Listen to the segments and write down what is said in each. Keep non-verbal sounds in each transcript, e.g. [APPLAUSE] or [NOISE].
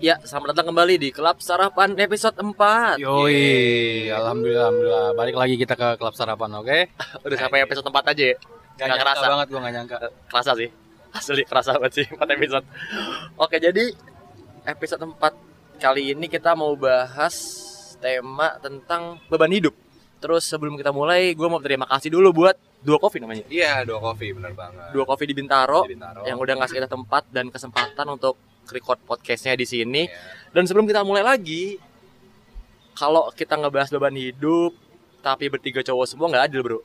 Ya, selamat datang kembali di Klub Sarapan episode 4 Yoi, alhamdulillah, alhamdulillah. Balik lagi kita ke klub sarapan, oke? [LAUGHS] Udah sampai episode 4 aja ya? Gak nyangka kerasa banget gua gak nyangka. Kerasa sih [LAUGHS] Asli kerasa banget sih 4 episode Oke, jadi episode 4 kali ini kita mau bahas tema tentang beban hidup Terus sebelum kita mulai, gue mau terima kasih dulu buat Dua Coffee namanya Iya, dua kopi bener banget. Dua Coffee di Bintaro, Di Bintaro. yang udah ngasih kita tempat dan kesempatan untuk record podcastnya di sini. Iya. Dan sebelum kita mulai lagi, kalau kita ngebahas beban hidup, tapi bertiga cowok semua nggak adil bro.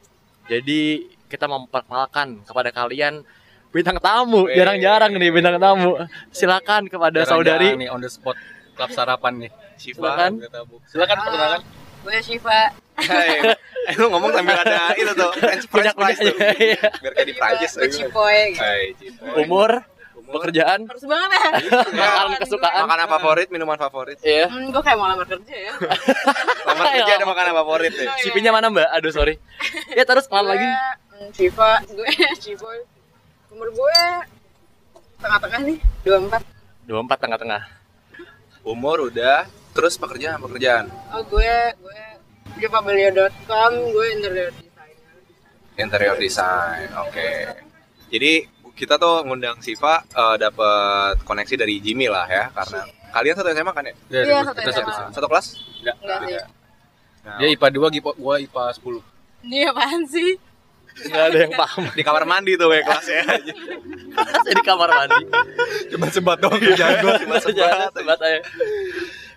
Jadi kita memperkenalkan kepada kalian bintang tamu, jarang-jarang nih bintang tamu. Silakan kepada Jarang-jarang saudari. nih on the spot klub sarapan nih. Silakan. Silakan perkenalkan. Gue Shiva. Hai. [LAUGHS] Eh, lu ngomong sambil ada itu tuh, French fries, fries tuh. [LAUGHS] Biar kayak di Prancis. Gue Cipoy. Hai, Cipoy. Umur, pekerjaan, Harus banget ya. [LAUGHS] makanan kesukaan. Makanan favorit, minuman favorit. Iya. Hmm, gue kayak mau lamar kerja ya. [LAUGHS] Lamar kerja ada makanan favorit deh. CV-nya mana mbak? Aduh sorry. Ya terus kenalan lagi. Shiva, gue Cipoy. Umur gue tengah-tengah nih, 24. 24 tengah-tengah. Umur udah, terus pekerjaan pekerjaan. Oh, gue gue di pabelio.com, gue interior designer. Interior design. Oke. Jadi kita tuh ngundang Siva eh, dapat koneksi dari Jimmy lah ya karena kalian satu SMA kan ya? Iya, satu kita SMA. satu. Satu kelas? Enggak. Enggak sih. Nah, Dia IPA 2, gua- gua IPA 10. Ini apaan sih? Nggak ada yang paham. di kamar mandi tuh kayak kelasnya. Saya di kamar mandi. Cuma sebat doang Jago [LAUGHS] cuma sebat. sebat aja.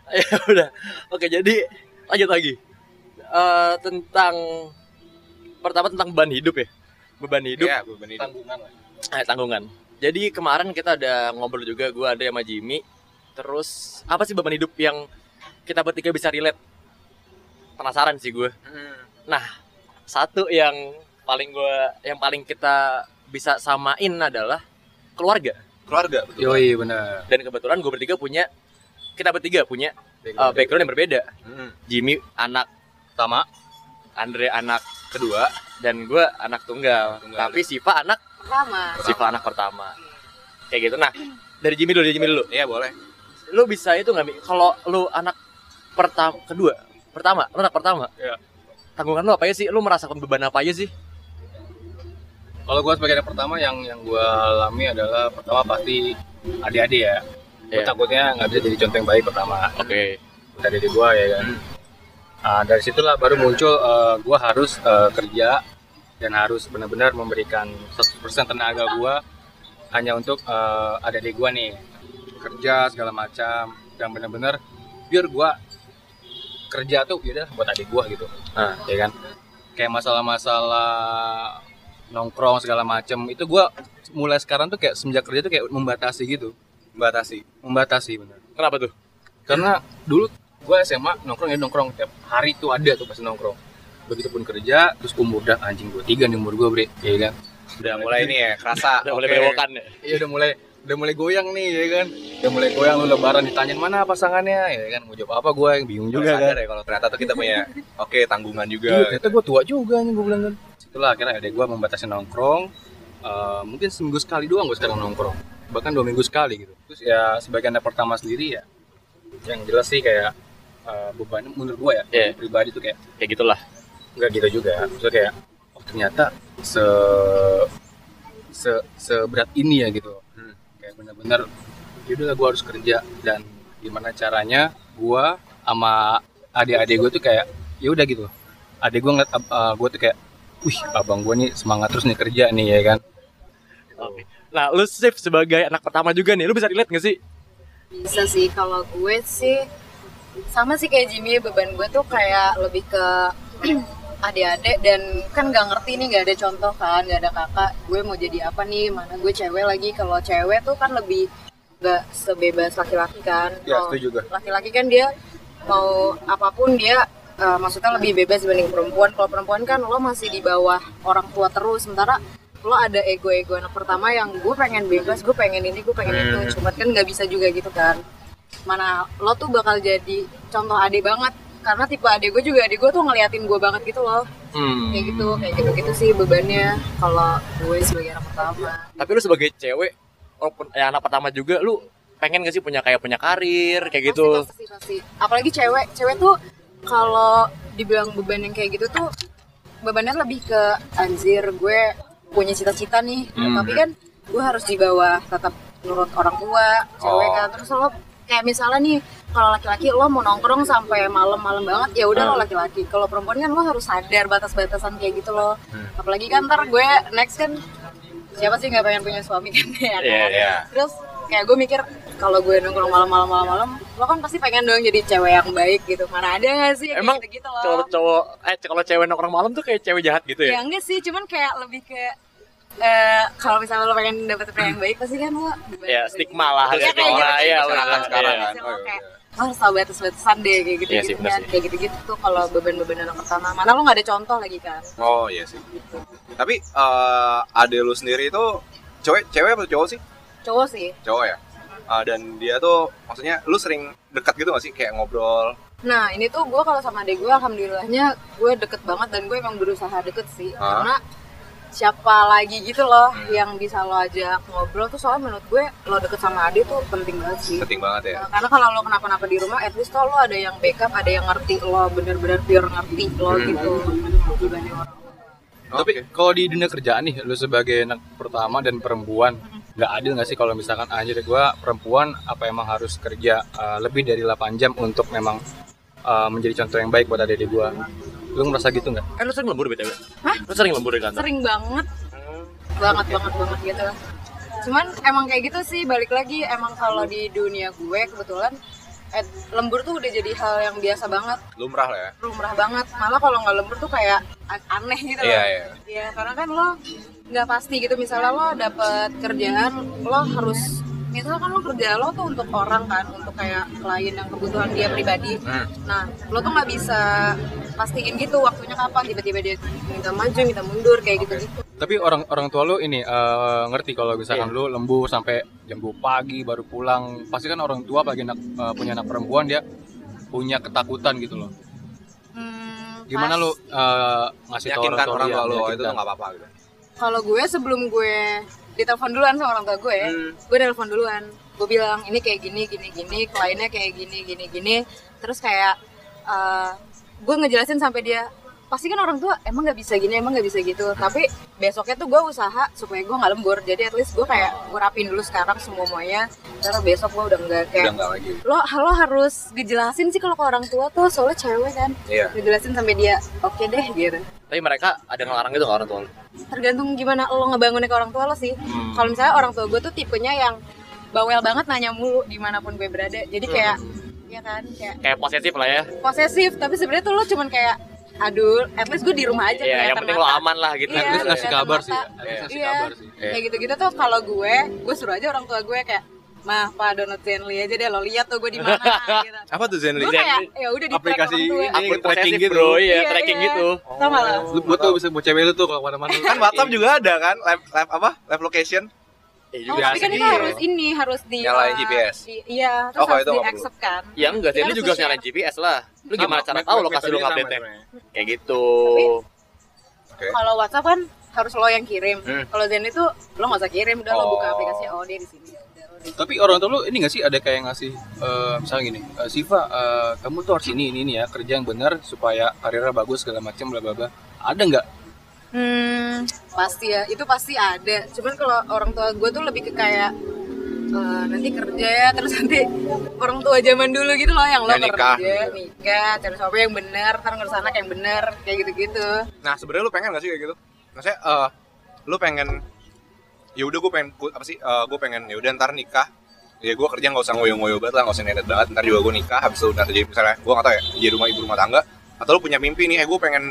Ya udah. Oke, jadi lanjut lagi. Eh, tentang pertama tentang beban hidup ya. Beban hidup, Iya, beban hidup. Tanggungan lah. Eh, tanggungan. Jadi kemarin kita ada ngobrol juga gua ada sama Jimmy. Terus apa sih beban hidup yang kita bertiga bisa relate? Penasaran sih gue. Hmm. Nah, satu yang paling gua yang paling kita bisa samain adalah keluarga. Keluarga betul. Yoi, bener. Dan kebetulan gue bertiga punya kita bertiga punya uh, background yang berbeda. Hmm. Jimmy anak Pertama, Andre anak Kedua, dan gue anak tunggal. Tunggal. Tapi Siva anak Pertama. Siva anak pertama. Kayak gitu. Nah, dari Jimmy dulu, dari Jimmy dulu. iya boleh. Lu bisa itu nggak? Kalau lu anak pertama kedua, pertama, lu anak pertama. Iya. Tanggungan lu apa ya sih? Lu merasakan beban apa aja sih? kalau gua sebagai anak pertama yang yang gua alami adalah pertama pasti adik-adik ya. Iya. takutnya nggak bisa jadi contoh yang baik pertama. Oke. dari diri gua ya kan. Ah, dari situlah baru muncul eh, gua harus eh, kerja dan harus benar-benar memberikan 100% tenaga gua hanya untuk eh, adik-adik gua nih. Kerja segala macam. Dan benar-benar biar gua kerja tuh ya buat adik gua gitu. Ah. ya kan? Kayak masalah-masalah nongkrong segala macam. Itu gua mulai sekarang tuh kayak semenjak kerja tuh kayak membatasi gitu. Membatasi. membatasi bener Kenapa tuh? karena dulu gue SMA nongkrong ya nongkrong tiap hari tuh ada tuh pasti nongkrong begitupun kerja terus umur udah anjing gue tiga nih umur gue bre ya kan Udah mulai ini ya, kerasa. Udah mulai bewokan ya. iya udah mulai udah mulai goyang nih ya kan udah mulai goyang lu lebaran ditanyain mana pasangannya ya kan mau jawab apa gue yang bingung Juga kan ya kalau ternyata tuh kita punya [LAUGHS] oke tanggungan iya juga. ternyata gue tua juga nih gue bilang kan itulah akhirnya ada gue membatasi nongkrong Eh, mungkin seminggu sekali doang gue sekarang nongkrong bahkan dua minggu sekali gitu terus ya sebagai anak pertama sendiri ya yang jelas sih kayak eh, beban menurut gue ya Iya. pribadi tuh kayak Kayak gitulah. Nggak gitu juga. Maksudnya kayak oh ternyata se se seberat ini ya gitu. Hmm. kayak bener-bener yaudah gue harus kerja. Dan gimana caranya gue sama adik-adik gue tuh kayak ya udah gitu. Adik gue ngeliat gue tuh kayak wih abang gue nih semangat terus nih kerja nih ya kan. Oke. Nah, lu Sif sebagai anak pertama juga nih, lu bisa relate gak sih? Bisa sih. Kalau gue sih sama sih kayak Jimmy beban gue tuh kayak lebih ke [CLEARS THROAT] adik-adik dan kan nggak ngerti nih nggak ada contoh kan nggak ada kakak gue mau jadi apa nih? Mana gue cewek lagi? Kalau cewek tuh kan lebih nggak sebebas laki-laki kan. Ya juga. laki-laki kan dia mau apa pun dia eh, maksudnya lebih bebas dibanding perempuan. Kalau perempuan kan lo masih di bawah orang tua terus sementara lo ada ego-ego anak pertama yang gue pengen bebas gue pengen ini gue pengen itu. Cuman kan nggak bisa juga gitu kan. Mana lo tuh bakal jadi contoh adik banget karena tipe adik gue juga adik gue tuh ngeliatin gue banget gitu loh Hmm. kayak gitu kayak gitu gitu sih bebannya kalau gue sebagai anak pertama Tapi lu sebagai cewek, walaupun ya anak pertama juga, lu pengen gak sih punya kayak punya karir kayak Pasti, gitu pasti, pasti. Apalagi cewek, cewek tuh kalau dibilang beban yang kayak gitu tuh bebannya lebih ke anjir gue punya cita-cita nih, Hmm. tapi kan gue harus di bawah tetap nurut orang tua, cewek Oh. kan. Terus lo kayak misalnya nih kalau laki-laki lo mau nongkrong sampai malam-malam banget ya udah lo Hmm. laki-laki. Kalau perempuan kan lo harus sadar batas-batasan kayak gitu loh. Hmm. Apalagi kan ntar gue next kan siapa sih nggak pengen punya suami kan [LAUGHS] ya kan? Iya, iya. terus kayak gue mikir kalau gue nongkrong malam-malam malam-malam lo kan pasti pengen dong jadi cewek yang baik gitu mana ada gak sih emang kayak gitu loh kalau cowok eh kalau cewek nongkrong malam tuh kayak cewek jahat gitu ya ya enggak sih cuman kayak lebih ke eh kalau misalnya lo pengen dapet pria yang baik pasti kan lo ya stigma lah ya, kayak gitu, ya Sekarang, Iya. kan. Lo lo harus tahu batas-batasan deh kayak gitu Iya sih, gitu benar kan sih. kayak gitu-gitu tuh kalau beban-beban anak pertama mana lo nggak ada contoh lagi kan Oh iya sih. gitu Tapi eh ade lu sendiri itu cewek cewek atau cowok sih? cowok sih Cowok ya. Eh, dan dia tuh maksudnya lu sering dekat gitu gak sih kayak ngobrol? Nah ini tuh gue kalau sama adek gue alhamdulillahnya gue deket banget dan gue emang berusaha deket sih Hah? karena siapa lagi gitu loh yang bisa lo ajak ngobrol. Tuh soalnya menurut gue lo deket sama adek tuh penting banget sih. Penting banget ya. Nah, karena kalau lo kenapa-napa di rumah at least tuh lo ada yang backup ada yang ngerti lo bener-bener pure ngerti lo Hmm. gitu. Dibanding orang Tapi kalau di dunia kerjaan nih, lu sebagai anak pertama dan perempuan, nggak adil nggak sih kalau misalkan anjir gua perempuan apa emang harus kerja uh, lebih dari 8 jam untuk memang uh, menjadi contoh yang baik buat adik gua? Lu ngerasa gitu nggak? eh lu sering lembur btw Hah? lu sering lembur di kantor sering banget banget banget banget gitu cuman emang kayak gitu sih balik lagi emang kalau di dunia gue kebetulan eh, lembur tuh udah jadi hal yang biasa banget Lumrah lah ya. lumrah banget malah kalau nggak lembur tuh kayak a- aneh gitu loh Iya, iya. Iya, karena kan lo nggak pasti gitu misalnya lo dapet kerjaan lo harus misalnya kan lo kerja lo tuh untuk orang kan untuk kayak klien yang kebutuhan dia pribadi Hmm. nah lo tuh nggak bisa pastiin gitu waktunya kapan tiba-tiba dia minta maju minta mundur kayak gitu gitu Tapi orang orang tua lu ini uh, ngerti kalau misalkan lu lembur sampai jam 2 pagi baru pulang. Pasti kan orang tua bagi anak uh, punya anak perempuan dia punya ketakutan gitu loh. Hmm, Gimana lu uh, ngasih tahu orang dia, tua lu oh, itu nggak apa-apa gitu. Kalau gue sebelum gue ditelepon duluan sama orang tua gue, Hmm. gue telepon duluan. Gue bilang ini kayak gini, gini, gini, kliennya kayak gini, gini, gini. Terus kayak eh, gue ngejelasin sampai dia pasti kan orang tua emang nggak bisa gini, emang nggak bisa gitu. Tapi besoknya tuh gue usaha supaya gue nggak lembur. Jadi at least gue kayak gue rapin dulu sekarang semua semuanya. Karena besok gue udah nggak Udah kayak lagi. lo lo harus ngejelasin sih kalau ke orang tua tuh soalnya cewek kan. Iya. Ngejelasin sampai dia oke deh gitu. tapi mereka ada ngelarang gitu nggak orang tua tergantung gimana lo ngebangunnya ke orang tua lo sih kalau misalnya orang tua gue tuh tipenya yang bawel banget nanya mulu di mana pun gue berada jadi kayak ya kan kayak kayak posesif lah ya posesif tapi sebenarnya tuh lo cuman kayak aduh at least gue di rumah aja Iya, yang penting lo aman lah gitu. Iya, At least ngasih kabar sih. At least ngasih Iya. kabar sih. kayak gitu-gitu tuh kalau gue gue suruh aja orang tua gue kayak mah pak download Zenly aja deh lo lihat tuh gue di mana [LAUGHS] gitu Apa tuh Zenly? gue kayak ya udah di Aplikasi ini. Akun tracking gitu. bro, iya, tracking iya. gitu. tau gak lo Lu buat tuh bisa buat cewek lu tuh kalau ke mana-mana. Kan WhatsApp juga ada kan? Live, live apa? Live location? Iya Oh, juga. tapi kan itu Iya. harus ini harus di Nyalain GPS. di- iya, terus Oh, harus itu di accept kan. Ya enggak, sih, lu harus juga di-share. nyalain GPS lah. Lu gimana cara tahu lokasi lu update-nya? Kayak gitu. Oke. Kalau WhatsApp kan harus lo yang kirim. Hmm. Kalau Zen itu lo nggak usah kirim, udah lo Oh. buka aplikasi oh dia di sini. Lo Tapi orang tua lu ini gak sih ada kayak ngasih eh, misalnya gini, eh, Siva eh, kamu tuh harus ini ini ini ya kerja yang benar supaya karirnya bagus segala macam bla bla bla. Ada nggak? Hmm, pasti ya, itu pasti ada. Cuman kalau orang tua gue tuh lebih ke kayak eh, nanti kerja ya, terus nanti orang tua zaman dulu gitu loh yang lo Ya, nikah kerja, gitu. nikah, cari suami yang bener, ntar ngurus anak yang bener, kayak gitu-gitu. Nah sebenarnya lu pengen gak sih kayak gitu? Maksudnya eh lu pengen ya udah gue pengen gua- apa sih eh, gue pengen ya udah ntar nikah ya gue kerja nggak usah ngoyo-ngoyo banget lah nggak usah nenet banget ntar juga gue nikah habis itu ntar jadi misalnya gue nggak tahu ya jadi rumah ibu rumah tangga atau lu punya mimpi nih eh gue pengen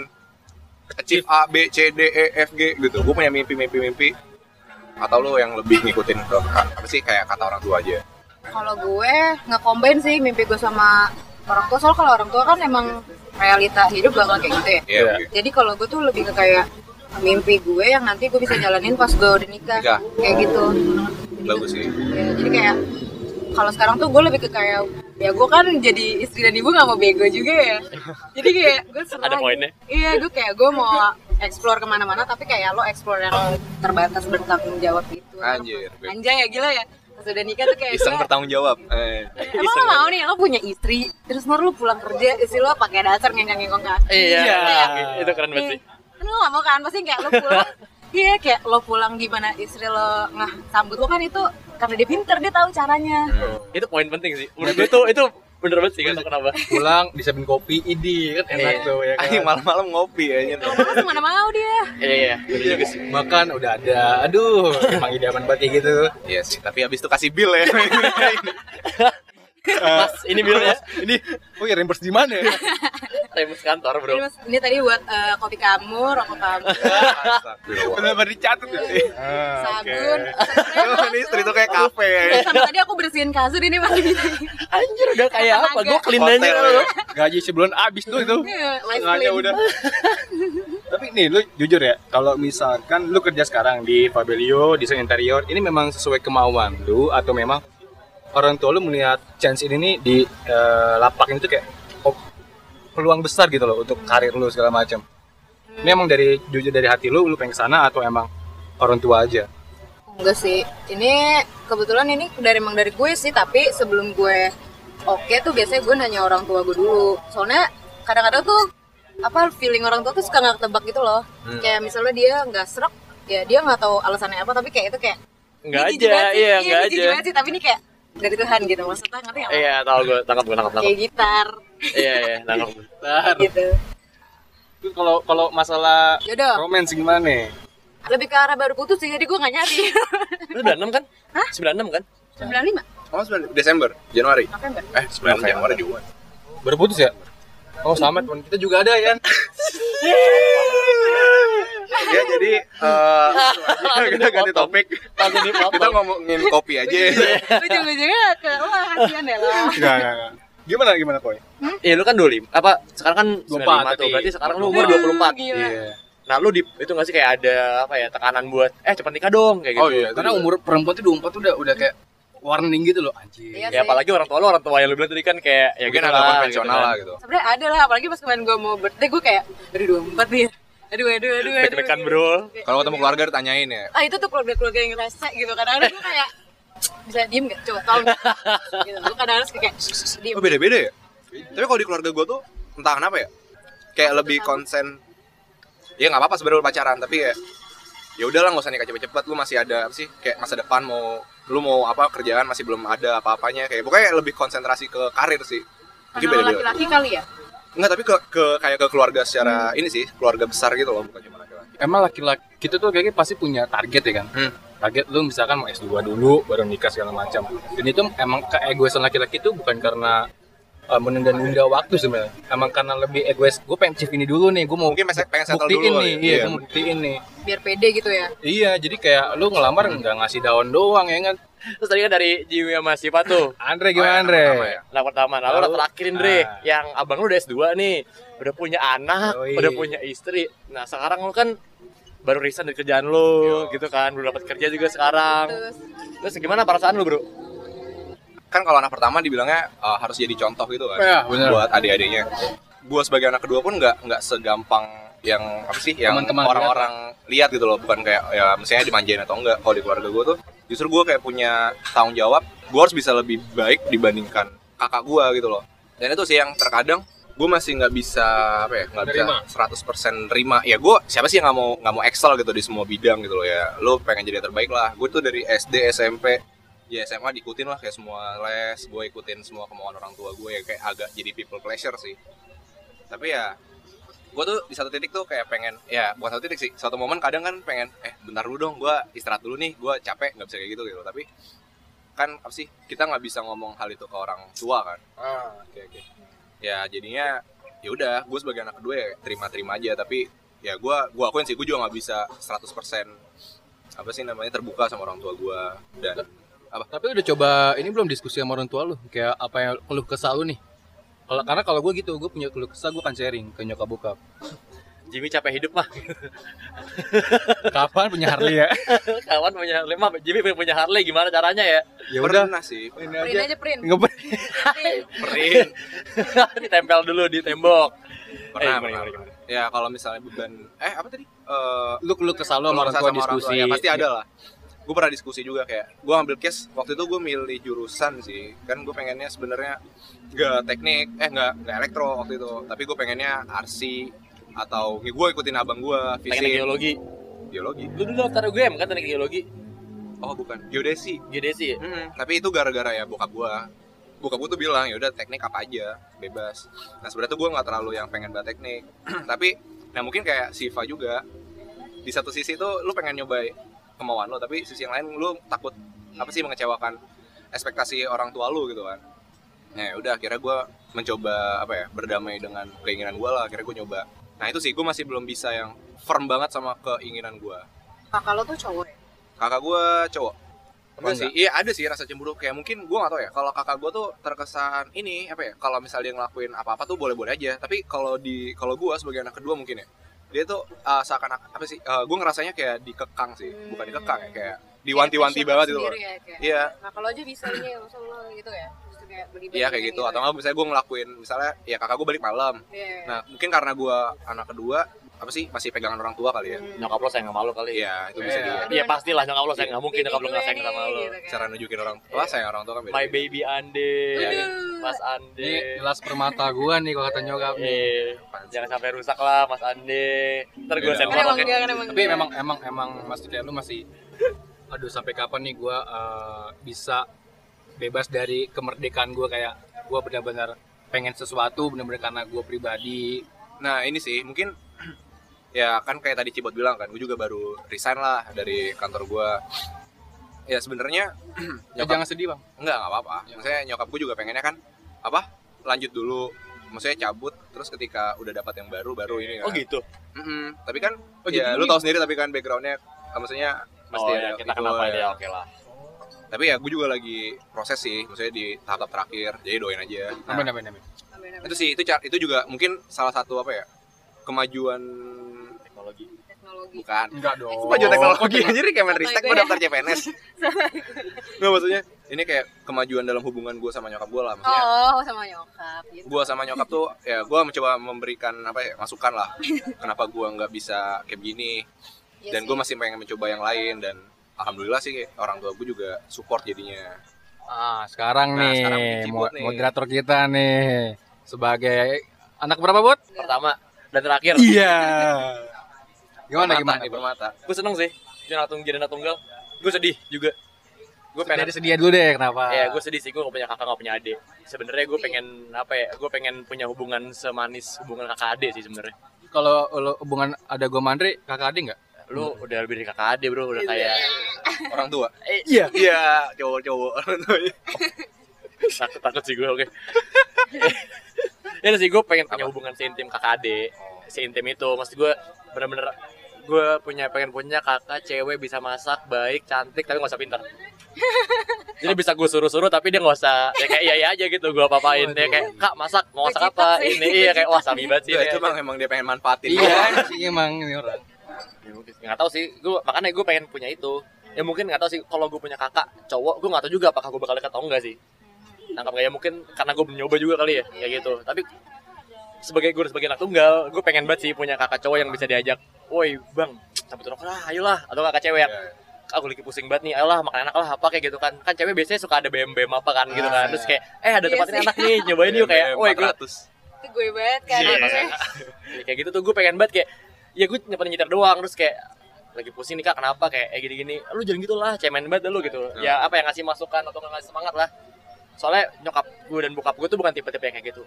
achieve A B C D E F G gitu gue punya mimpi mimpi mimpi atau lu yang lebih ngikutin ke apa sih kayak kata orang tua aja Kalau gue nge-combine sih mimpi gue sama orang tua, soalnya kalau orang tua kan emang realita hidup bakal kayak gitu ya. Iya, Iya. iya. Jadi kalau gue tuh lebih ke kayak mimpi gue yang nanti gue bisa jalanin pas gue udah nikah, Nikah. kayak gitu. bagus sih Ya, jadi kayak kalau sekarang tuh gue lebih ke kayak ya gue kan jadi istri dan ibu nggak mau bego juga ya. Jadi kayak gue senang. Ada poinnya. Iya, gue kayak gue mau explore ke mana-mana tapi kayak lo explore yang terbatas bertanggung jawab gitu. Anjir. Anjay ya gila ya. pas udah nikah tuh kayak Iseng gue bertanggung jawab. Eh. Emang lo mau nih, lo punya istri, terus ntar lo pulang kerja, istri lo pakai dasar ngengkang-ngengkang kaki. Iya, Kayak, itu keren banget sih. Kan lo gak mau kan, pasti kayak lo pulang [LAUGHS] Iya kayak lo pulang gimana istri lo nggak sambut lo kan itu karena dia pinter dia tahu caranya. Itu poin penting sih. Menurut gue itu itu bener banget sih kan kenapa. pulang disiapin kopi idi kan enak Iya. tuh ya kan Anjing malam-malam ngopi ya Kalau malas mana mau dia. Iya iya, bener juga sih. makan udah ada aduh emang idaman banget kayak gitu Iya sih, tapi habis itu kasih bill ya. [LAUGHS] Mas, ini bilnya. ini oh ya reimburse di mana ya [LAUGHS] Remus kantor, Bro. Ini, mas, ini tadi buat eh, kopi kamu, rokok kamu, [LAUGHS] Benar-benar dicatat ya. sabun. Ini istri tuh kayak kafe ya. Eh, sama tadi aku bersihin kasur ini masih. Anjir udah kayak apa? Gue clean aja ya. lu. gaji sebulan abis tuh itu Iya, Sengaja clean. udah [LAUGHS] tapi nih lu jujur ya kalau misalkan lu kerja sekarang di Fabelio desain interior ini memang sesuai kemauan lu atau memang orang tua lu melihat chance ini nih di eh, lapak ini tuh kayak oh, peluang besar gitu loh untuk karir lu segala macam ini emang dari jujur dari hati lu lu pengen ke sana atau emang orang tua aja Enggak sih. Ini kebetulan ini dari emang dari gue sih, tapi sebelum gue oke tuh biasanya gue nanya orang tua gue dulu. Soalnya kadang-kadang tuh apa feeling orang tua tuh suka nggak ketebak gitu loh. Hmm. Kayak misalnya dia nggak serak, ya dia nggak tahu alasannya apa, tapi kayak itu kayak jijik aja, iya, enggak ini jijik aja. sih, tapi ini kayak dari Tuhan gitu maksudnya ngerti nggak? Iya, tahu gue, tangkap gue, tangkap, tangkap. Kayak gitar Iya, iya, tangkap. Bentar. gitu. Terus kalau kalau masalah Jodoh. romance gimana nih Lebih ke arah baru putus sih, jadi gue nggak nyari. Lu 96 kan? Hah? 96 kan? 95 Oh, sebenarnya Desember, Januari. November. Eh, 9 Januari juga. baru putus ya oh sama teman kita juga ada ya [LAUGHS] Ya, jadi eh [LAUGHS] [LAUGHS] kita ganti topik. Kita ngomongin kopi aja. [LAUGHS] Ujung-ujungnya ke lo kasihan deh lo. enggak enggak gimana gimana koi Iya, lu kan 25. Apa sekarang kan 95 24 tuh. berarti. Berarti sekarang lu umur 24. Gila. iya Nah, lu di itu gak sih kayak ada apa ya, tekanan buat eh cepat nikah dong kayak gitu. Oh iya, karena umur perempuan tuh 24 tuh udah udah kayak warning gitu loh anjir Iya Ya apalagi orang tua lu orang tua yang lu bilang tadi kan kayak ya mungkin gitu agak lah, konvensional gitu lah gitu. sebenarnya ada lah apalagi pas kemarin gue mau birthday gue kayak aduh 24 nih aduh aduh aduh aduh Deg-degan, Bro. Kalau ketemu keluarga ditanyain ya. ah itu tuh keluarga-keluarga yang rese gitu. Kadang-kadang gue kayak bisa diem gak coba tolong gitu. Gue kadang-kadang suka kayak diem. Oh, beda-beda ya? Tapi kalau di keluarga gue tuh entah kenapa ya. Kayak lebih konsen Ya nggak apa-apa sebenarnya pacaran, tapi ya ya udahlah nggak usah nikah cepet-cepet lu masih ada apa sih kayak masa depan mau lu mau apa kerjaan masih belum ada apa-apanya kayak pokoknya lebih konsentrasi ke karir sih. Mungkin karena beda-beda. laki-laki kali ya Enggak, tapi ke, ke kayak ke keluarga secara ini sih, keluarga besar gitu loh, bukan cuma laki-laki. emang laki-laki kita tuh kayaknya pasti punya target ya kan Hmm. target lu misalkan mau S2 dulu baru nikah segala macam dan itu emang keegoisan laki-laki itu bukan karena uh, menunda-nunda waktu sebenarnya emang karena lebih egois gue pengen achieve ini dulu nih gue mau Mungkin pengen- pengen settle buktiin dulu nih ya. iya, Iya. gue mau buktiin nih biar pede gitu ya iya jadi kayak lu ngelamar nggak ngasih daun doang ya kan Terus tadi kan dari Jimmy sama Siva tuh. Andre Oh, gimana yang Andre pertama ya? Nah pertama, nah lu Lalu, udah terakhirin Dre, ah. yang abang lu udah S2 nih, udah punya anak, Yoi. udah punya istri. Nah sekarang lu kan baru resign dari kerjaan lu, gitu kan, belum dapat kerja juga sekarang. terus gimana perasaan lu bro? Kan kalau anak pertama dibilangnya uh, harus jadi contoh gitu kan. Ya, bener. Buat adik-adiknya. Gua sebagai anak kedua pun nggak nggak segampang yang apa sih yang Teman-teman orang-orang lihat gitu loh bukan kayak ya misalnya dimanjain atau enggak kalau di keluarga gue tuh justru gue kayak punya tanggung jawab gue harus bisa lebih baik dibandingkan kakak gue gitu loh. Dan itu sih yang terkadang gue masih nggak bisa apa ya nggak bisa Nerima. 100% terima ya gue siapa sih yang nggak mau nggak mau excel gitu di semua bidang gitu loh ya. Lo pengen jadi yang terbaik lah. Gue tuh dari SD SMP ya SMA diikutin lah kayak semua les gue ikutin semua kemauan orang tua gue ya kayak agak jadi people pleasure sih. Tapi ya gue tuh di satu titik tuh kayak pengen ya bukan satu titik sih satu momen kadang kan pengen eh bentar dulu dong gue istirahat dulu nih gue capek nggak bisa kayak gitu gitu. Tapi kan apa sih kita nggak bisa ngomong hal itu ke orang tua kan. Ah oke oke. Ya jadinya ya udah gue sebagai anak kedua ya terima-terima aja. Tapi ya gue gua akuin sih gue juga nggak bisa 100% apa sih namanya terbuka sama orang tua gue dan tapi udah coba ini belum diskusi sama orang tua lu? Kayak apa yang keluh kesah lu nih kalau karena kalau gue gitu gue punya keluh kesah gue kan sharing ke nyokap bokap. Jimmy capek hidup mah, [LAUGHS] kapan punya Harley ya? [LAUGHS] Kawan punya Harley? Mah, Jimmy punya Harley gimana caranya ya? ya udah. pernah. Sih print aja. print. Nggak Print. print. [LAUGHS] Ditempel dulu di tembok. pernah, Eh, pernah. gimana? ya kalau misalnya beban eh apa tadi? Eh, lu keluh kesah lu sama orang kesal tua diskusi tua, ya pasti ada lah gue pernah diskusi juga kayak gue ambil case waktu itu gue milih jurusan sih. Kan gue pengennya sebenarnya gak teknik eh nggak nggak elektro waktu itu. Tapi gue pengennya RC atau gue ikutin abang gue fisik. Geologi. geologi. Lu dulu daftar UGM kan teknik geologi. oh bukan. Geodesi. Geodesi ya? Mm, tapi itu gara-gara ya bokap gue bokap gue tuh bilang ya udah teknik apa aja? Bebas. Nah sebenarnya tuh gue nggak terlalu yang pengen banget teknik. [CLEARS THROAT] Tapi nah mungkin kayak Siva juga. Di satu sisi tuh lu pengen nyoba kemauan lo tapi sisi yang lain lu takut apa sih mengecewakan ekspektasi orang tua lu gitu kan. Nah ya udah akhirnya gue mencoba apa ya berdamai dengan keinginan gue lah akhirnya gue nyoba. Nah itu sih gue masih belum bisa yang firm banget sama keinginan gue kakak lo tuh cowok ya? kakak gue cowok. Apa Enggak sih, iya ada sih rasa cemburu. Kayak mungkin gue gak tau ya kalau kakak gue tuh terkesan ini apa ya kalau misalnya dia ngelakuin apa-apa tuh boleh-boleh aja. Tapi kalau di kalau gue sebagai anak kedua mungkin ya dia tuh uh, seakan apa sih gue ngerasanya kayak dikekang sih. Bukan dikekang ya kayak diwanti-wanti banget gitu loh. ya, iya. Nah kalau aja bisa ini ya, masa lo gitu ya? Kayak beli iya kayak gitu. atau nggak misalnya gue ngelakuin misalnya ya kakak gue balik malam. Iya. nah mungkin karena gue anak kedua apa sih masih pegangan orang tua kali ya Hmm. Nyokap lo sayang sama lo kali. iya itu bisa Iya. juga Iya pastilah nyokap lo sayang nggak mungkin nyokap lo nggak sayang sama lo. gitu kan. cara nunjukin orang tua sayang orang tua kan beda My baby Ande, Aduh. Mas Ande. Ini jelas permata gua nih kalau kata nyokap nih. Eh, jangan sampai rusak lah Mas Ande. Ntar gue sensor oke. kan emang Tapi memang emang emang masih kayak lu masih aduh sampai kapan nih gua eh, bisa bebas dari kemerdekaan gua kayak gua benar-benar pengen sesuatu benar-benar karena gua pribadi. Nah ini sih mungkin ya kan kayak tadi Cibot bilang kan, gue juga baru resign lah dari kantor gue. Ya sebenarnya Ya, [CLEARS THROAT] nyokap jangan sedih, Bang. enggak nggak apa-apa. Maksudnya nyokap gue juga pengennya kan apa? Lanjut dulu. Maksudnya cabut terus ketika udah dapat yang baru baru ini kan. Oh gitu. Mm-mm. Tapi kan Oh, ya jadi lu tahu sendiri tapi kan backgroundnya ah, maksudnya mesti Oh ya kita itu, kenapa ya. dia oke lah. Tapi ya gue juga lagi proses sih, maksudnya di tahap-tahap terakhir. Jadi doain aja. Nah, Amin amin amin. Amin, amin. itu sih itu itu juga mungkin salah satu apa ya? Kemajuan Teknologi. teknologi. bukan Enggak dong. kemajuan teknologi anjir kayak main ristek gue daftar CPNS [LAUGHS] nggak maksudnya ini kayak kemajuan dalam hubungan gue sama nyokap gue lah maksudnya Oh, sama nyokap gitu. gue sama nyokap tuh ya gue mencoba memberikan apa ya masukan lah [LAUGHS] kenapa gue nggak bisa kayak begini Iya dan gue masih pengen mencoba yang lain dan alhamdulillah sih kayak orang tua gue juga support jadinya Ah, sekarang Nah, nih, sekarang nih. moderator kita nih sebagai anak berapa, Bot? Pertama dan terakhir. Iya. [LAUGHS] Gimana Permata gimana? nih permata Gue seneng sih. Jadi anak tunggal, jadi anak tunggal. Gue sedih juga. Gue pengen Dari sedia dulu deh, kenapa? Ya gue sedih sih, gue gak punya kakak, gak punya adik Sebenarnya gue pengen, apa ya, gue pengen punya hubungan semanis hubungan kakak adik sih sebenarnya Kalau lo hubungan ada gue Mandri, kakak adik nggak? Lu udah lebih dari kakak adik bro, udah kayak [LAUGHS] orang tua eh, Iya. iya orang [LAUGHS] tuanya takut takut sih gue oke [LAUGHS] ya sih gue pengen punya hubungan seintim kakak adik seintim itu maksud gue bener-bener gue punya pengen punya kakak cewek bisa masak baik cantik tapi gak usah pintar. [LAUGHS] Jadi bisa gue suruh-suruh tapi dia gak usah. Ya kayak iya iya aja gitu gue apa-apain ya kayak kak masak mau masak apa? sih. ini iya kayak wah sabi banget sih Iya, itu emang emang dia pengen manfaatin. Iya, [LAUGHS] sih emang ini orang. Ya, nggak tahu sih. Gue makanya gue pengen punya itu. Ya mungkin nggak tahu sih kalau gue punya kakak cowok gue nggak tahu juga apakah gue bakal dekat atau enggak sih. Nangkap kayak mungkin karena gue nyoba juga kali ya kayak gitu. Tapi sebagai gue sebagai anak tunggal gue pengen banget sih punya kakak cowok yang bisa diajak woi bang cabut rokok lah ayolah atau kakak cewek yang Iya. aku lagi pusing banget nih ayolah makan enak lah apa kayak gitu kan. Kan cewek biasanya suka ada BM BM apa kan gitu kan. Terus kayak eh ada Iya tempat ini enak nih nyobain yuk kayak woi gue 400 Itu gue banget kan. Iya. Ya, kayak gitu tuh gue pengen banget kayak ya gue nyepetin nyetir doang terus kayak lagi pusing nih kak kenapa? Kayak eh gini-gini. Lu jangan gitu lah cemen banget lu gitu. Ya apa yang ngasih masukan atau ngasih semangat lah. Soalnya nyokap gue dan bokap gue tuh bukan tipe-tipe yang kayak gitu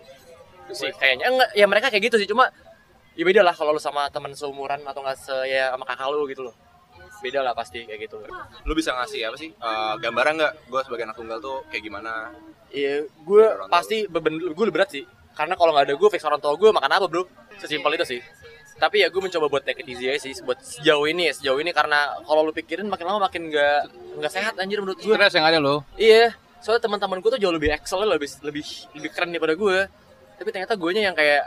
sih kayaknya enggak ya mereka kayak gitu sih cuma ya beda lah kalau lu sama teman seumuran atau nggak se ya sama kakak lu gitu loh beda lah pasti kayak gitu lu bisa ngasih apa sih eh, gambaran nggak gue sebagai anak tunggal tuh kayak gimana Iya, gue pasti beban gue lebih berat sih. Karena kalau nggak ada gue, fix orang tua gue makan apa bro? Sesimpel itu sih. Tapi ya gue mencoba buat take it easy aja sih, buat sejauh ini ya, sejauh ini karena kalau lu pikirin makin lama makin nggak nggak sehat anjir menurut gue. Stres yang ada lo. Iya, soalnya teman-teman gue tuh jauh lebih excel, lebih lebih lebih keren daripada gue. Tapi ternyata gue yang kayak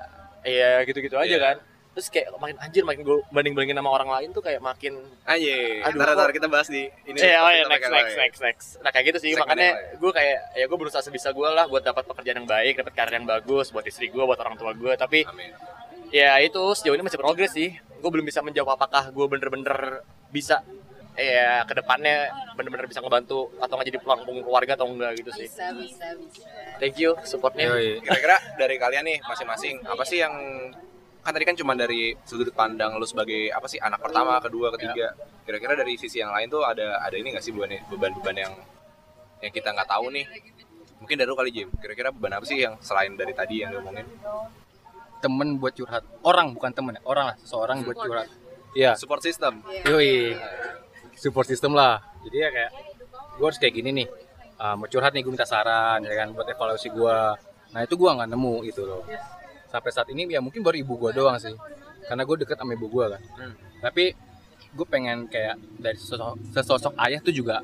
ya gitu-gitu aja Iya. kan. Terus kayak makin anjir, makin gue banding-bandingin sama orang lain tuh kayak makin aja Aduh, ntar kita bahas di ini Iya, oh ya, next, next, next, next. Nah kayak gitu sih, Segmen makanya lain. gue kayak, ya gue berusaha sebisa gue lah buat dapat pekerjaan yang baik, dapat karir yang bagus buat istri gue, buat orang tua gue. Tapi amin ya itu sejauh ini masih progres sih. Gue belum bisa menjawab apakah gue bener-bener bisa Iya, ke depannya bener-bener bisa ngebantu atau nggak jadi pelampung keluarga atau enggak gitu sih. bisa bisa bisa Thank you supportnya. Kira-kira dari kalian nih masing-masing apa sih yang kan tadi kan cuma dari sudut pandang lu sebagai apa sih anak pertama, kedua, ketiga. Kira-kira dari sisi yang lain tuh ada ada ini nggak sih beban beban-beban yang yang kita nggak tahu nih? Mungkin dari lu kali Jim. Kira-kira beban apa sih yang selain dari tadi yang diomongin? Temen buat curhat. Orang bukan temen ya, orang lah, seseorang buat curhat. Iya. Support system. Yoi. Support system lah. Jadi ya kayak gue harus kayak gini nih. Ah, mau curhat nih gue minta saran ya kan buat evaluasi gue. Nah itu gue nggak nemu gitu loh. Sampai saat ini ya mungkin baru ibu gue doang sih. Karena gue deket sama ibu gue kan. Hmm. Tapi gue pengen kayak dari sesosok, sesosok ayah tuh juga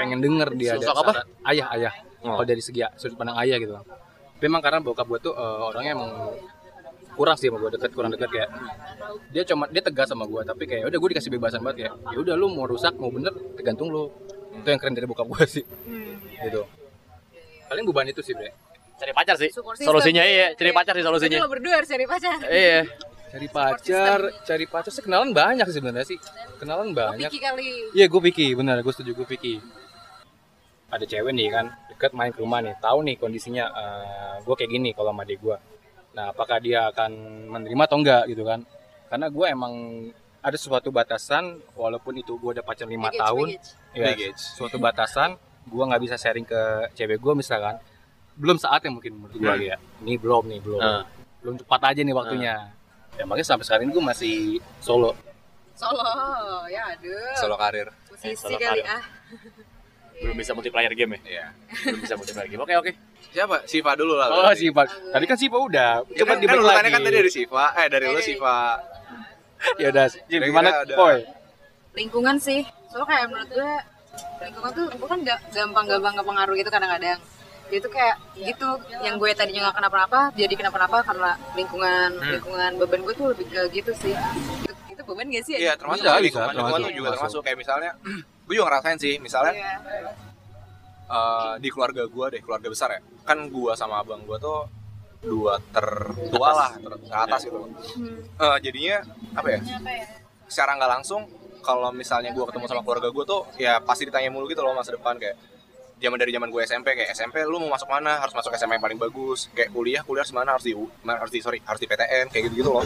pengen denger dia ada Sosok apa? saran. Ayah ayah. Oh. Kalau dari segi sudut pandang ayah gitu. Tapi emang karena bokap gue tuh eh, orangnya emang kurang sih sama gue deket kurang deket kayak dia cuma dia tegas sama gue tapi kayak udah gue dikasih bebasan banget kayak ya udah lu mau rusak mau bener tergantung lu. Itu yang keren dari bokap gue sih. Hmm. gitu. Paling beban itu sih bre. Cari pacar sih. Solusinya iya, cari pacar sih Jadi solusinya. lo berdua harus cari pacar. Iya. cari pacar cari pacar sih kenalan banyak sih sebenarnya sih. Kenalan banyak. Piki kali. Iya gue Vicky bener gue setuju gue Vicky. Ada cewek nih kan deket main ke rumah nih tahu nih kondisinya eh, gue kayak gini kalau sama adik gue nah apakah dia akan menerima atau enggak gitu kan karena gue emang ada suatu batasan walaupun itu gue udah pacar lima Baggage, tahun baggage. ya, Baggage. suatu batasan gue nggak bisa sharing ke cewek gue misalkan belum saatnya mungkin menurut gue ya ini belum nih belum Ah. belum cepat aja nih waktunya ya makanya sampai sekarang ini gue masih solo Solo ya aduh Solo karir. posisi Solo kali karir. ah Belum bisa multiplayer game ya? Iya. Belum bisa multiplayer game. Oke, oke. Siapa? Siva dulu lah. oh berarti. si Pak tadi kan si Pak udah Ya coba kan, kan urutannya lagi kan tadi dari Siva, eh dari lu Eh. Siva. ya udah gimana Boy lingkungan sih soalnya kayak menurut gue lingkungan tuh gue kan gak gampang-gampang kepengaruh gitu kadang-kadang dia tuh kayak gitu yang gue tadinya nggak kenapa-napa jadi kenapa-napa karena lingkungan Hmm. lingkungan beban gue tuh lebih ke gitu sih itu, itu beban gak sih Iya, termasuk Bisa, bisa, lingkungan, lingkungan termasuk, juga termasuk. kayak misalnya [CLEARS THROAT] gue juga ngerasain sih, misalnya Iya. Eh, di keluarga gue deh, keluarga besar ya. Kan gue sama abang gue tuh dua tertua lah, ter ke atas gitu. Hmm. Eh, jadinya apa ya? Apa ya? Secara nggak langsung kalau misalnya gue ketemu sama keluarga gue tuh ya pasti ditanya mulu gitu loh masa depan kayak zaman dari zaman gue SMP kayak SMP lu mau masuk mana? Harus masuk SMA yang paling bagus. Kayak kuliah kuliah harus mana? Harus di harus di sorry harus di PTN kayak gitu gitu loh.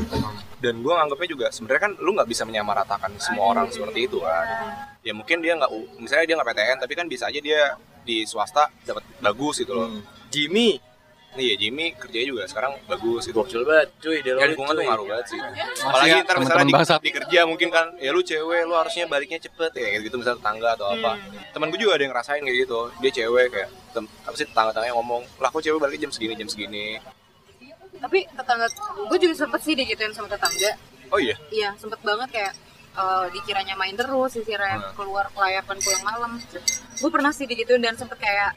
Dan gue nganggapnya juga sebenarnya kan lu nggak bisa menyamaratakan semua orang seperti itu kan. Ya mungkin dia nggak misalnya dia nggak PTN tapi kan bisa aja dia di swasta dapat bagus gitu loh. Jimmy. Iya Jimmy kerjanya juga sekarang bagus gitu. Gokil banget, cuy. Dia ya lingkungan tuh ngaruh banget sih. Apalagi ya, ntar misalnya di, di kerja mungkin kan ya lu cewek lu harusnya baliknya cepet ya kayak gitu misalnya tetangga atau apa. Temen gue juga ada yang ngerasain kayak gitu. Dia cewek kayak tem, apa sih tetangga tetangganya ngomong lah kok cewek baliknya jam segini jam segini? Tapi tetangga gue juga sempet sih digituin sama tetangga. Oh iya? Iya sempet banget kayak eh, dikiranya main terus dikiranya Hmm. keluar kelayakan pulang malam. Gue pernah sih digituin dan sempet kayak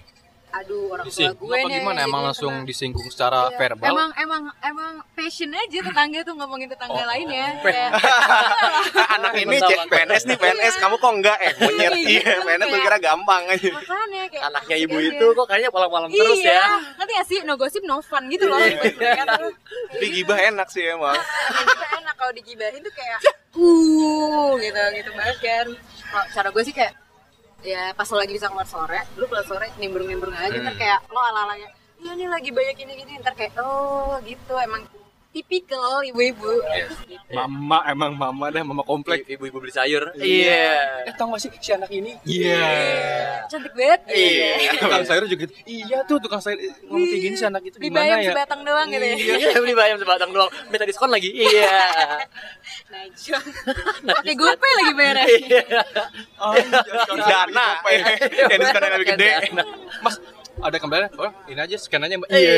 aduh orang tua gue apa nih gimana jadi emang kena- langsung disinggung secara Iya. verbal Emang emang emang passion aja tetangga tuh ngomongin tetangga Oh, lainnya. pe- [LAUGHS] Kayak, [LAUGHS] anak ini cek. PNS nih PNS kamu kok enggak eh monyet Iya, iya PNS lu kira gampang aja makanya kayak Anaknya asik ibu aja. itu kok kayaknya malam-malam terus iya. ya. Nanti gak sih no gossip no fun gitu loh. Kan tapi gibah enak sih emang enak kalau digibahin tuh kayak uh gitu gitu banget kan. Kalau cara gue sih kayak ya pas lo lagi bisa keluar sore, lu keluar sore nimbrung-nimbrung aja ntar Hmm. kayak lo ala-alanya ya ini lagi banyak ini gini ntar kayak oh gitu emang tipikal ibu-ibu Gitu. mama emang mama dah mama komplek Ibu-ibu beli sayur. Iya. Iya. eh tau gak sih si anak ini iya cantik banget Iya. tukang sayur juga gitu. iya tuh tukang sayur ngomong kayak gini si anak itu Beli gimana bayam ya sebatang doang gitu ya Iya, beli bayam sebatang doang. Minta diskon lagi. Iya. Najong [LAUGHS] pakai gope lagi bayarnya Iya. dana yang diskonnya lebih gede mas ada kembali oh ini aja scan aja mbak Iya,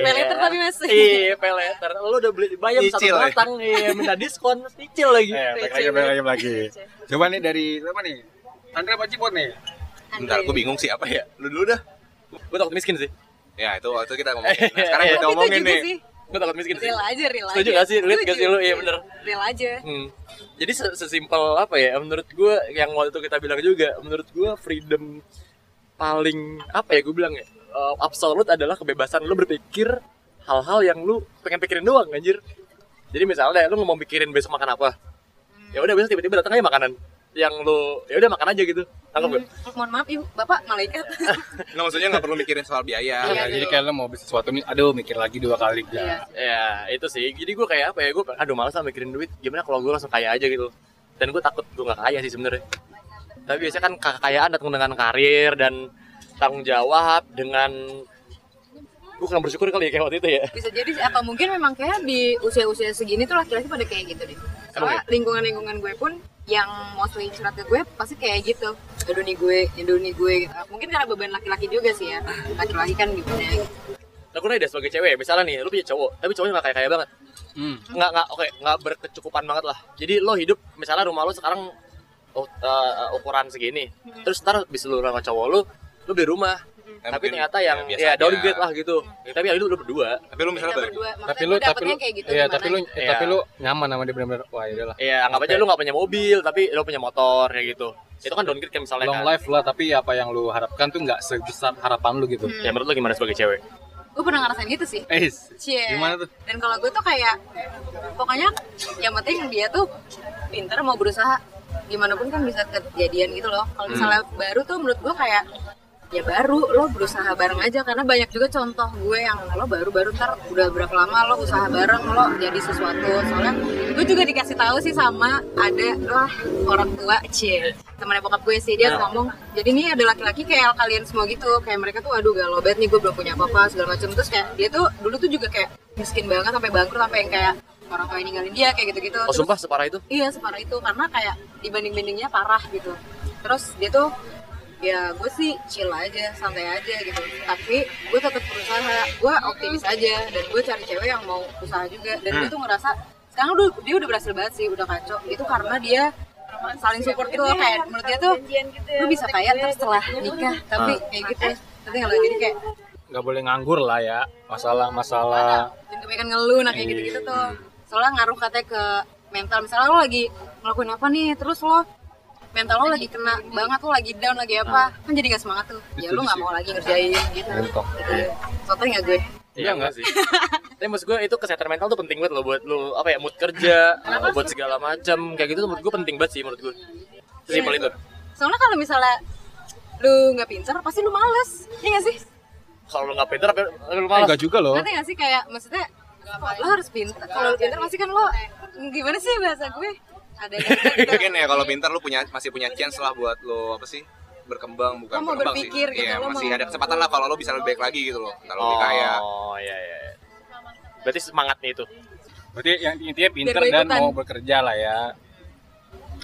pay later tapi mas. Iya, pay later. Lu udah beli bayam satu ya? batang, iya, minta diskon, nyicil lagi. Eh, balik lagi, lagi. Coba nih dari siapa nih? Andrea apa Cipot nih? bentar gue bingung sih apa ya lu dulu dah Gue takut miskin sih. ya itu waktu kita ngomongin nah, sekarang kita ngomongin juga nih sih Gue takut miskin sih. real aja real Setuju aja gak sih? Relate gak sih lu? Iya, bener. real aja Hmm. Jadi se- sesimpel apa ya? Menurut gue yang waktu itu kita bilang juga, menurut gue freedom paling apa ya gue bilang ya? eh, absolut adalah kebebasan lu berpikir hal-hal yang lu pengen pikirin doang anjir. Jadi misalnya lu nggak mau pikirin besok makan apa. Ya udah besok tiba-tiba datang aja makanan. yang lu ya udah makan aja gitu tangkap gue mohon maaf ibu bapak malaikat [LAUGHS] Nggak maksudnya nggak perlu mikirin soal biaya. Iya, Ya, jadi kayak lo mau beli sesuatu nih, aduh mikir lagi dua kali Iya. ya. ya itu sih jadi gue kayak apa ya gue aduh malas lah mikirin duit gimana kalau gue langsung kaya aja gitu dan gue takut gue nggak kaya sih sebenarnya tapi biasanya kan kekayaan datang dengan karir dan tanggung jawab dengan gue kurang bersyukur kali ya kayak waktu itu ya bisa jadi sih, atau mungkin memang kayak di usia-usia segini tuh laki-laki pada kayak gitu deh soalnya lingkungan-lingkungan gue pun yang mostly curhat ke gue pasti kayak gitu aduh nih gue aduh nih gue gitu. mungkin karena beban laki-laki juga sih ya laki-laki kan gimana gitu Nah, gue nanya deh sebagai cewek, misalnya nih, lu punya cowok, tapi cowoknya nggak kaya-kaya banget. Hmm. Nggak, nggak, oke, nggak berkecukupan banget lah. Jadi lo hidup, misalnya rumah lo sekarang uh, uh, ukuran segini. Terus ntar bisa lu sama cowok lu, lu beli rumah. Eh, tapi mungkin ternyata ya, yang ya aja. downgrade lah gitu. Ya, tapi yang itu lu berdua. Tapi lu misalnya berdua Tapi maksudnya lu gue tapi dapetnya lu kayak gitu Iya, tapi lu Iya. tapi lu nyaman sama dia benar-benar wah ya udahlah. Ya anggap aja lu nggak punya mobil, tapi lu punya motor kayak gitu. Itu kan downgrade kan misalnya Long kan. life lah, tapi apa yang lu harapkan tuh nggak sebesar harapan lu gitu. Ya menurut lu gimana sebagai cewek? gue pernah ngerasain gitu sih Eh, Cie. gimana tuh? Dan kalau gue tuh kayak pokoknya yang penting dia tuh pinter mau berusaha gimana pun kan bisa kejadian gitu loh. Kalau misalnya baru tuh menurut gue kayak ya baru lo berusaha bareng aja. Karena banyak juga contoh gue yang lo baru-baru ntar udah berapa lama lo usaha bareng lo jadi sesuatu. Soalnya gue juga dikasih tahu sih sama ada lah orang tua cie temannya bokap gue sih. Dia ngomong jadi ini ada laki-laki kayak kalian semua gitu. Kayak mereka tuh aduh galau banget nih gue belum punya apa-apa segala macam. Terus kayak dia tuh dulu tuh juga kayak miskin banget sampai bangkrut sampai yang kayak orang tua ninggalin dia kayak gitu-gitu Oh Terus- sumpah separah itu? Iya separah itu karena kayak dibanding-bandingnya parah gitu. Terus dia tuh ya gue sih chill aja, santai aja gitu. Tapi gue tetap berusaha, gue optimis aja dan gue cari cewek yang mau usaha juga. Dan gue tuh ngerasa sekarang udah dia udah berhasil banget sih, udah kacau. Itu karena dia saling support gitu loh kayak menurut dia tuh lu bisa kaya ntar setelah nikah tapi kayak gitu tapi kalau jadi kayak Nggak boleh nganggur lah ya. Masalah masalah dan kebanyakan ngeluh nah kayak gitu-gitu tuh soalnya ngaruh katanya ke mental misalnya lo lagi ngelakuin apa nih terus lo mental lo lagi kena banget lo lagi down lagi apa kan jadi gak semangat tuh ya lo nggak mau lagi ngerjain gitu mentok. Soalnya nggak gue Iya enggak sih. [LAUGHS] Tapi maksud gue itu kesehatan mental tuh penting banget loh buat lu apa ya mood kerja, buat segala macam kayak gitu tuh menurut gue penting banget sih menurut gue. Simpel itu. soalnya kalau misalnya lu nggak pinter pasti lu males iya gak sih Kalau lu nggak pinter apa lu Eh, malas? enggak juga loh. ngerti gak sih kayak maksudnya lo harus pinter kalau lu pinter pasti kan lo gimana sih bahasa gue ada yang gitu. Mungkin ya kalau pintar lu punya masih punya chance lah buat lo apa sih berkembang bukan Lo mau berkembang berpikir sih. gitu, Iya, lo masih mau- ada kesempatan lah kalau lo bisa lebih baik lagi gitu loh. Kalau lebih kaya. Oh iya iya. iya. Berarti semangatnya itu. Berarti yang intinya pinter gue dan mau bekerja lah ya.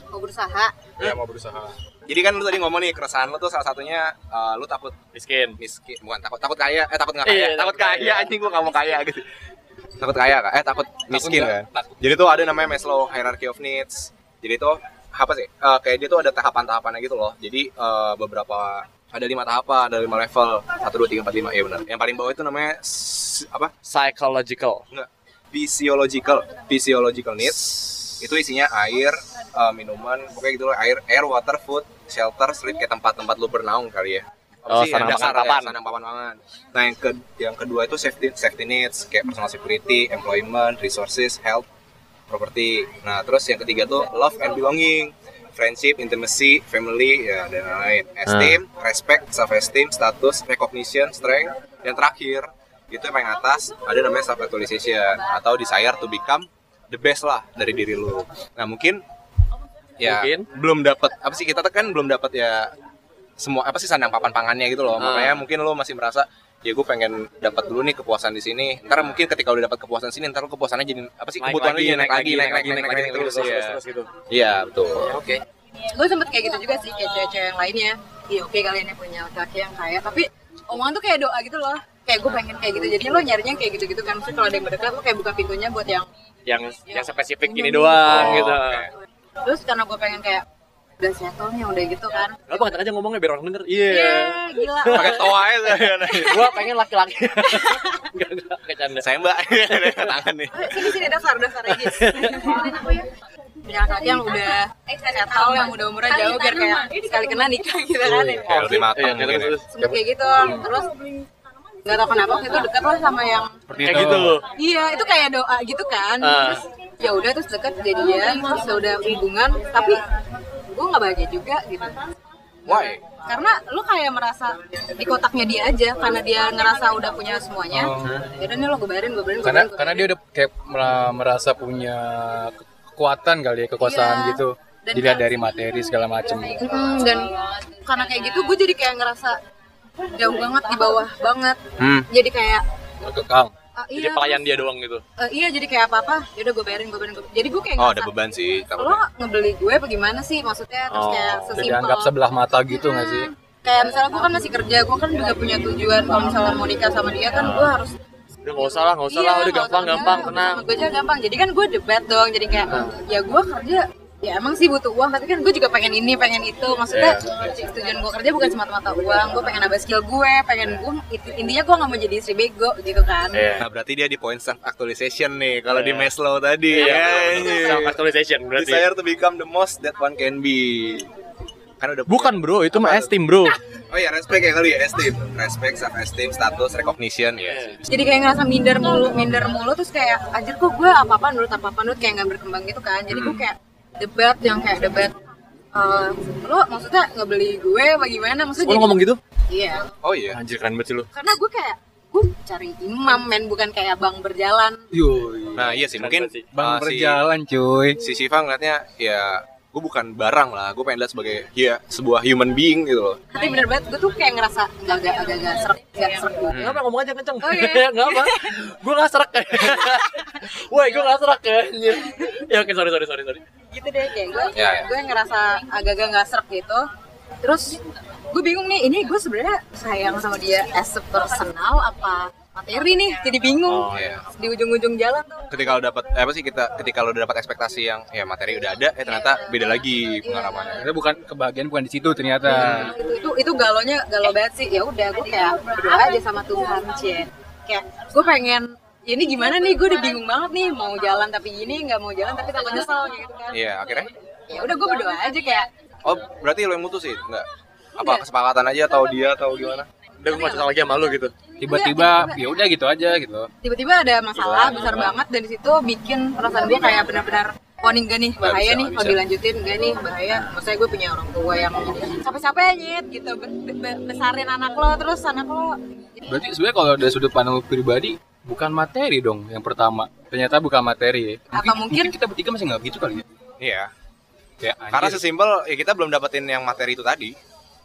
mau berusaha Ya mau berusaha. Jadi kan lu tadi ngomong nih keresahan lu tuh salah satunya eh, lu takut Miskin. miskin, bukan takut takut kaya, eh takut nggak kaya, Iya, takut takut kaya kaya. anjing gua nggak mau kaya gitu. Takut kaya kak, eh takut miskin nggak? kan. Jadi tuh ada namanya Maslow hierarchy of needs. Jadi tuh apa sih? Eh, kayak dia tuh ada tahapan-tahapannya gitu loh. Jadi eh, beberapa ada lima tahapan, ada lima level, satu dua tiga empat lima, iya benar. Yang paling bawah itu namanya apa? Psychological. Enggak. Physiological, physiological needs. Itu isinya air, eh, minuman, pokoknya gitu loh, air, air, water, food, shelter, sleep kayak tempat-tempat lu bernaung kali ya. Oh, sih, dasar papan. sarana papan. Nah, yang ke yang kedua itu safety safety needs kayak personal security, employment, resources, health, property. Nah, terus yang ketiga tuh love and belonging, friendship, intimacy, family, ya dan lain-lain. Esteem, respect, self esteem, status, recognition, strength. Yang terakhir itu yang paling atas ada namanya self actualization atau desire to become the best lah dari diri lu. Nah, mungkin ya Mungkin. belum dapat apa sih kita tuh kan belum dapat ya semua apa sih sandang papan pangannya gitu loh. Ah. Makanya mungkin lu masih merasa ya gue pengen dapat dulu nih kepuasan di sini. Ntar mungkin ketika udah dapat kepuasan di sini, ntar lu kepuasannya jadi apa sih kebutuhan lu jadi naik lagi, naik lagi, naik lagi, terus ya. terus gitu. Iya betul. Oke. gue sempet kayak gitu juga sih kayak cewek-cewek yang lainnya iya oke kalian yang punya laki-laki yang kaya tapi omongan tuh kayak doa gitu loh kayak gue pengen kayak gitu jadinya lo nyarinya kayak gitu-gitu kan Maksudnya kalau ada yang mendekat lo kayak buka pintunya buat yang Yang yang spesifik ini doang Oh, gitu. terus karena gue pengen kayak udah settle nih udah gitu kan Lo banget aja ngomongnya biar orang denger. Iya. iya gila Pakai toa aja. Gua pengen laki-laki. [LAUGHS] Enggak enggak kecanda. Saya mbak tangan nih. Eh, sini sini daftar daftar punya laki-laki yang udah settle yang udah umurnya jauh biar kayak sekali kena nikah gitu kan Kayak lebih matang Iya, ya. sempet kayak gitu terus nggak tau kenapa waktu itu deket lah sama yang Seperti kayak itu. gitu. Iya, itu kayak doa gitu kan. Ah. Terus ya udah terus deket jadian, terus ya udah hubungan, tapi gue nggak bahagia juga gitu Why? karena lu kayak merasa di kotaknya dia aja karena dia ngerasa udah punya semuanya Oh. yaudah nih lo gue bayarin gue bayarin karena bayarin, karena dia udah kayak mera- merasa punya ke- kekuatan kali ya kekuasaan Iya. gitu Dan dilihat dari materi segala macem Mm, dan karena kayak gitu gue jadi kayak ngerasa jauh banget di bawah banget Hmm. jadi kayak kekang Jadi iya pelayan dia doang gitu. eh, iya jadi kayak apa apa yaudah gue bayarin gue bayarin gua- jadi gue kayak Oh, ada beban sih lo ngebeli gue apa gimana sih? Maksudnya terus Oh, kayak udah sesimpel. dianggap sebelah mata gitu nggak sih? Kayak misalnya gue kan masih kerja gue kan juga punya tujuan. Kalau misalnya mau nikah sama dia kan gue harus Udah nggak usah lah, nggak usah lah, udah gampang, gampang, tenang. gue aja gampang. Jadi kan gue debat dong jadi kayak ya gue kerja ya emang sih butuh uang tapi kan gue juga pengen ini pengen itu maksudnya tujuan gue kerja bukan semata-mata uang gue pengen nambah skill gue pengen gue intinya gue nggak mau jadi istri bego gitu kan Iya. Nah, berarti dia di point self actualization nih kalau di Iya. Maslow tadi. Iya, Ya, betul. Self actualization berarti. Desire to become the most that one can be. Kan udah Bukan bro, itu mah esteem bro. Oh iya, respect ya kali ya, esteem. Respect, self esteem, status, recognition ya. jadi kayak ngerasa minder mulu minder mulu terus kayak anjir kok gue apa apa nurut apa apa nurut kayak nggak berkembang gitu kan jadi gue kayak debat yang kayak debat eh, lo maksudnya ngebeli gue apa gimana maksudnya Lo jadi- ngomong gitu? iya Oh iya. Anjir keren banget sih lu. karena gue kayak gue cari imam men bukan kayak bang berjalan Yoi. Nah, iya sih, mungkin bang uh, si- berjalan cuy si Siva ngeliatnya ya gue bukan barang lah, gue pengen lihat sebagai ya sebuah human being gitu loh. tapi bener banget gue tuh kayak ngerasa agak agak agak agak serak agak serak gitu Enggak apa ngomong aja kenceng. Oh, iya. [LAUGHS] Enggak apa. Gue enggak serak. [LAUGHS] Woi, gue enggak serak anjir. Ya oke, sorry sorry sorry sorry. gitu deh kayak gue Ya, ya. gue ngerasa agak-agak nggak serak gitu terus gue bingung nih ini gue sebenarnya sayang sama dia as a personal apa materi nih jadi bingung. Oh, iya. di ujung-ujung jalan tuh. Ketika lo dapat apa sih kita ketika lo udah dapat ekspektasi yang ya materi udah ada, eh ternyata beda lagi pengalamannya. Ternyata bukan kebahagiaan bukan di situ ternyata. Itu itu itu galonya galau banget sih. Ya udah gue kayak berdoa aja sama Tuhan cie kayak gue pengen ya ini gimana nih? Gue udah bingung banget nih mau jalan tapi gini nggak mau jalan tapi tambah nyesel gitu kan. Iya, akhirnya? Ya udah gue berdoa aja kayak Oh, berarti lo yang mutusin? Enggak. Apa kesepakatan aja atau dia atau gimana? Udah gue gak cerita lagi sama lu gitu. tiba-tiba ya udah gitu aja gitu. Tiba-tiba ada masalah besar banget dan di situ bikin perasaan gue kayak benar-benar warning gak nih bahaya bisa, nih kalau dilanjutin gak nih bahaya. Maksudnya gue punya orang tua yang capek-capek nyet gitu be- be- besarin anak lo terus anak lo berarti sebenarnya kalau dari sudut pandang pribadi bukan materi dong yang pertama. Ternyata bukan materi ya. Apa mungkin- kita bertiga masih nggak gitu kali ya? Iya. kayak Karena sesimpel ya kita belum dapetin yang materi itu tadi.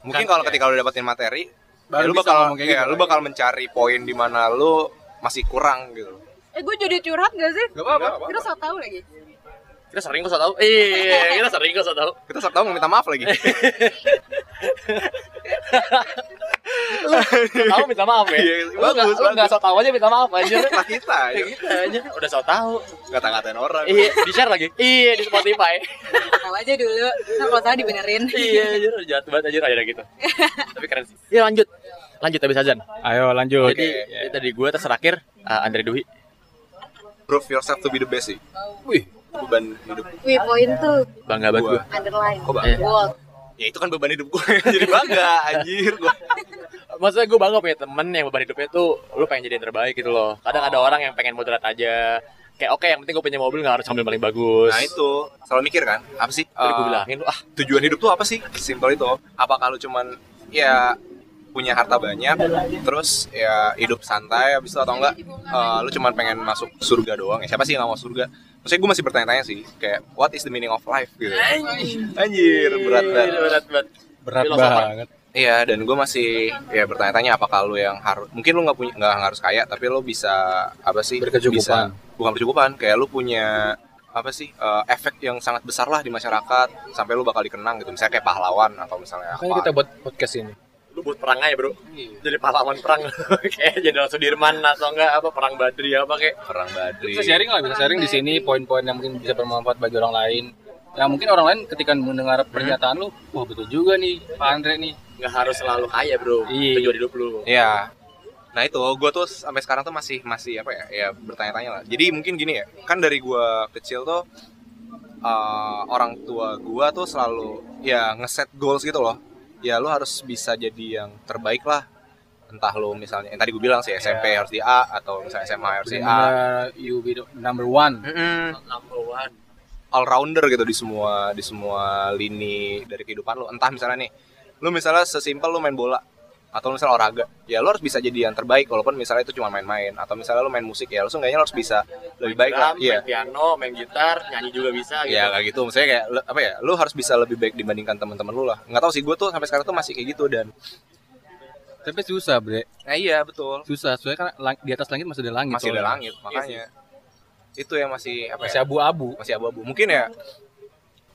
Mungkin Kan, kalau iya. ketika lo dapetin materi, Baru ya lu bakal ngomong kayak ya, gitu, lu bakal mencari poin di mana lu masih kurang gitu. eh gue jadi curhat gak sih Gak apa-apa. kita so tau lagi Kita sering kok so tau. Iya, kita sering kok so tau. Kita saat tahu mau minta maaf lagi. [LAUGHS] Tahu minta maaf ya. Iya, Lu nggak bagus, lu nggak bagus. so tau aja minta maaf aja. Lah kita ya. Kita aja udah so tau. Kata-katain orang. Iya, di share lagi. Iya di Spotify. tahu aja dulu nah, kalau salah dibenerin iya, anjir, jahat banget aja aja gitu. [LAUGHS] Tapi keren sih. Iya lanjut. Lanjut habis azan. ayo lanjut Jadi tadi gue terus terakhir uh, Andre Dwi. Prove yourself to be the best sih. wih Beban hidup. wih poin tuh Bangga banget Gua. gue. underline Kok bangga? bold Ya itu kan beban hidup gue [LAUGHS] jadi bangga anjir gue. Maksudnya gue bangga punya temen yang beban hidupnya tuh lu pengen jadi yang terbaik gitu loh. Kadang ada orang yang pengen moderat aja. Kayak oke yang penting gue punya mobil gak harus ambil paling bagus. Nah itu selalu mikir kan apa sih? Tadi gue eh, bilangin ah tujuan hidup tuh apa sih? Simpel itu. Apakah lu cuman ya punya harta banyak terus ya hidup santai habis itu atau enggak eh, lu cuman pengen masuk surga doang ya siapa sih yang gak mau surga maksudnya gue masih bertanya-tanya sih kayak what is the meaning of life gitu. Anjir berat banget. berat banget. berat banget. Iya, dan gue masih ya bertanya-tanya apakah lu yang harus mungkin lu nggak punya nggak harus kaya, tapi lu bisa apa sih? Berkecukupan. Bisa, bukan berkecukupan, kayak lu punya apa sih eh, efek yang sangat besar lah di masyarakat sampai lu bakal dikenang gitu. Misalnya kayak pahlawan atau misalnya makanya apa. kita buat podcast ini Lu buat perang aja bro. Jadi pahlawan perang [LAUGHS] kayak Jenderal Sudirman atau enggak apa perang Badri apa kayak perang badri bisa sharing lah bisa sharing di sini poin-poin yang mungkin bisa bermanfaat bagi orang lain yang mungkin orang lain ketika mendengar pernyataan lu wah betul juga nih Pak Andre nih nggak harus selalu kaya bro. Iya. Tujuan hidup lu. Iya. Nah itu gue tuh sampai sekarang tuh masih masih apa ya ya bertanya-tanya lah. Jadi mungkin gini ya, kan dari gue kecil tuh eh, orang tua gue tuh selalu ya ngeset goals gitu loh. Ya lu harus bisa jadi yang terbaik lah. Entah lu misalnya, yang tadi gue bilang sih SMP harus di A atau misalnya SMA harus di A. you be the number one Mm-mm. Number one. all rounder gitu di semua di semua lini dari kehidupan lu entah misalnya nih lu misalnya sesimpel lu main bola atau misalnya olahraga ya lu harus bisa jadi yang terbaik walaupun misalnya itu cuma main-main. Atau misalnya lu main musik ya lu seenggaknya lu harus bisa lebih baik lah Drum, iya. main piano, main gitar, nyanyi juga bisa gitu. ya kayak gitu. Maksudnya kayak lu- apa ya lu harus bisa lebih baik dibandingkan teman-teman lu lah. Nggak tahu sih gue tuh sampai sekarang tuh masih kayak gitu dan Tapi susah, Bre. nah iya betul. Susah, soalnya kan lang- di atas langit masih ada langit. masih ada langit makanya. itu yang masih apa Masih ya abu-abu. masih abu-abu. Mungkin ya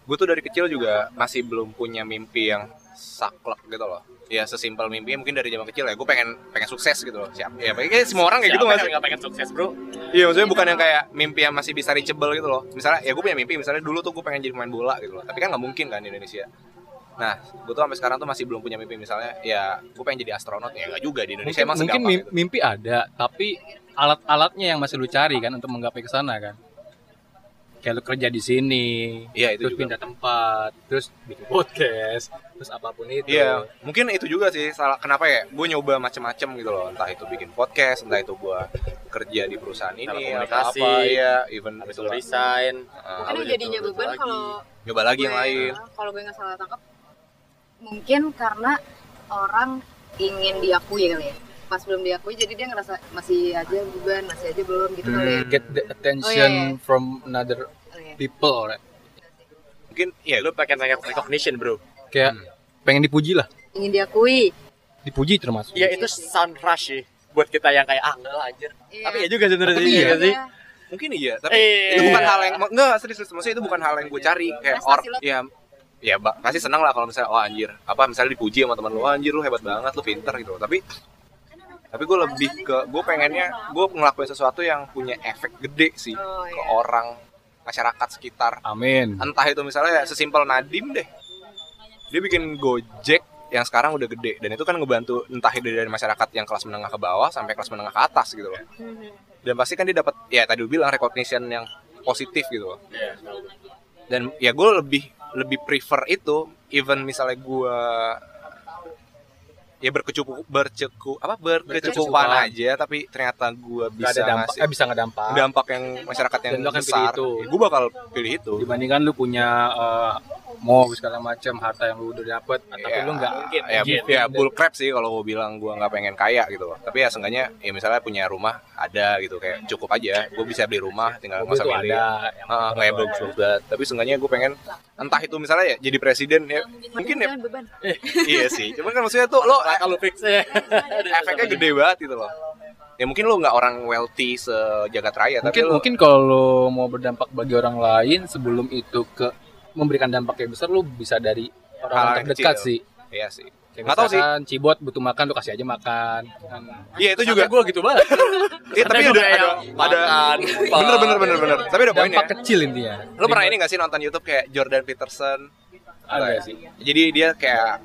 gue tuh dari kecil juga masih belum punya mimpi yang saklek gitu loh ya sesimpel mimpi mungkin dari zaman kecil ya. Gue pengen pengen sukses gitu loh. Siap. Ya kayak semua orang kayak gitu nggak nggak pengen sukses bro? Iya maksudnya bukan yang kayak mimpi yang masih bisa reachable gitu loh. Misalnya ya gue punya mimpi misalnya dulu tuh gue pengen jadi pemain bola gitu loh. Tapi kan nggak mungkin kan di Indonesia. Nah gue tuh sampai sekarang tuh masih belum punya mimpi. Misalnya ya gue pengen jadi astronot. Ya nggak juga di Indonesia Mungkin, emang mungkin segampang mim- gitu. mimpi ada, tapi alat-alatnya yang masih lu cari kan untuk menggapai ke sana kan. Kayak lu kerja di sini, Iya, itu terus juga. pindah tempat, terus bikin podcast, terus apa pun itu. Iya, mungkin itu juga sih salah kenapa ya? Gue nyoba macem-macem gitu loh, entah itu bikin podcast, entah itu gue kerja di perusahaan ini, atau apa, ya, even habis itu resign Uh, Mungkin jadinya beban kalau nyoba lagi yang gue- lain. Kalau gue nggak salah tangkap, mungkin karena orang ingin diakui kali ya. Pas belum diakui, jadi dia ngerasa masih aja beban, masih aja belum gitu kali ya. Hmm. Get the attention Oh, iya, iya. from another Oh, iya. people, right? Mungkin ya lu pengen pengen recognition bro Kayak Hmm. pengen dipuji lah, Ingin diakui. dipuji termasuk. Iya itu sound rush sih buat kita yang kayak ah enggak lah anjir Iya. tapi ya juga sebenarnya iya. iya sih mungkin iya, tapi Eh, itu bukan iya. hal yang enggak serius, serius. maksudnya itu bukan hal yang gue cari kayak or ya ya pasti senang lah kalau misalnya oh anjir apa misalnya dipuji sama teman lu "Oh, anjir lu hebat banget lu pinter gitu tapi tapi gue lebih ke gue pengennya gue ngelakuin sesuatu yang punya efek gede sih Oh, ke iya. orang masyarakat sekitar. Amin. entah itu misalnya ya sesimpel Nadim deh. Dia bikin Gojek yang sekarang udah gede dan itu kan ngebantu entah itu dari masyarakat yang kelas menengah ke bawah sampai kelas menengah ke atas gitu loh. Dan pasti kan dia dapat ya tadi bilang recognition yang positif gitu loh. Dan ya gue lebih lebih prefer itu even misalnya gue ya berkecukup berceku apa berkecukupan aja tapi ternyata gue Gak bisa ada dampak, ngasih eh, bisa ngedampak. dampak yang masyarakat yang Dan besar itu. gue bakal pilih itu Dibandingkan lu punya eh, mau segala macam harta yang lu udah dapet, tapi Ya, lu nggak mungkin. Ya, ya bull crap sih kalau gue bilang gue nggak pengen kaya gitu. Loh tapi ya seenggaknya ya misalnya punya rumah ada gitu kayak cukup aja. Gue bisa beli rumah tinggal mobil masa milih ada. Ah, kayak bagus bagus banget tapi seenggaknya gue pengen entah itu misalnya ya jadi presiden ya mungkin ya. [LAUGHS] Iya sih cuman kan maksudnya tuh lo Nah, kalau fix ya. [LAUGHS] efeknya gede banget gitu loh. Ya mungkin lo nggak orang wealthy sejagat raya tapi Mungkin lo mungkin kalau lu mau berdampak bagi orang lain sebelum itu ke memberikan dampak yang besar lu bisa dari Hal orang yang terdekat kecil. sih. iya sih Kayak Nggak tahu sih. Cibot butuh makan lu kasih aja makan. Kan. iya itu juga gue gitu banget [LAUGHS] Iya, tapi Sampai ada ada [LAUGHS] bener bener bener bener tapi ada poinnya Dampak kecil intinya. lo pernah ini gak sih nonton YouTube kayak Jordan Peterson Ada sih. jadi dia kayak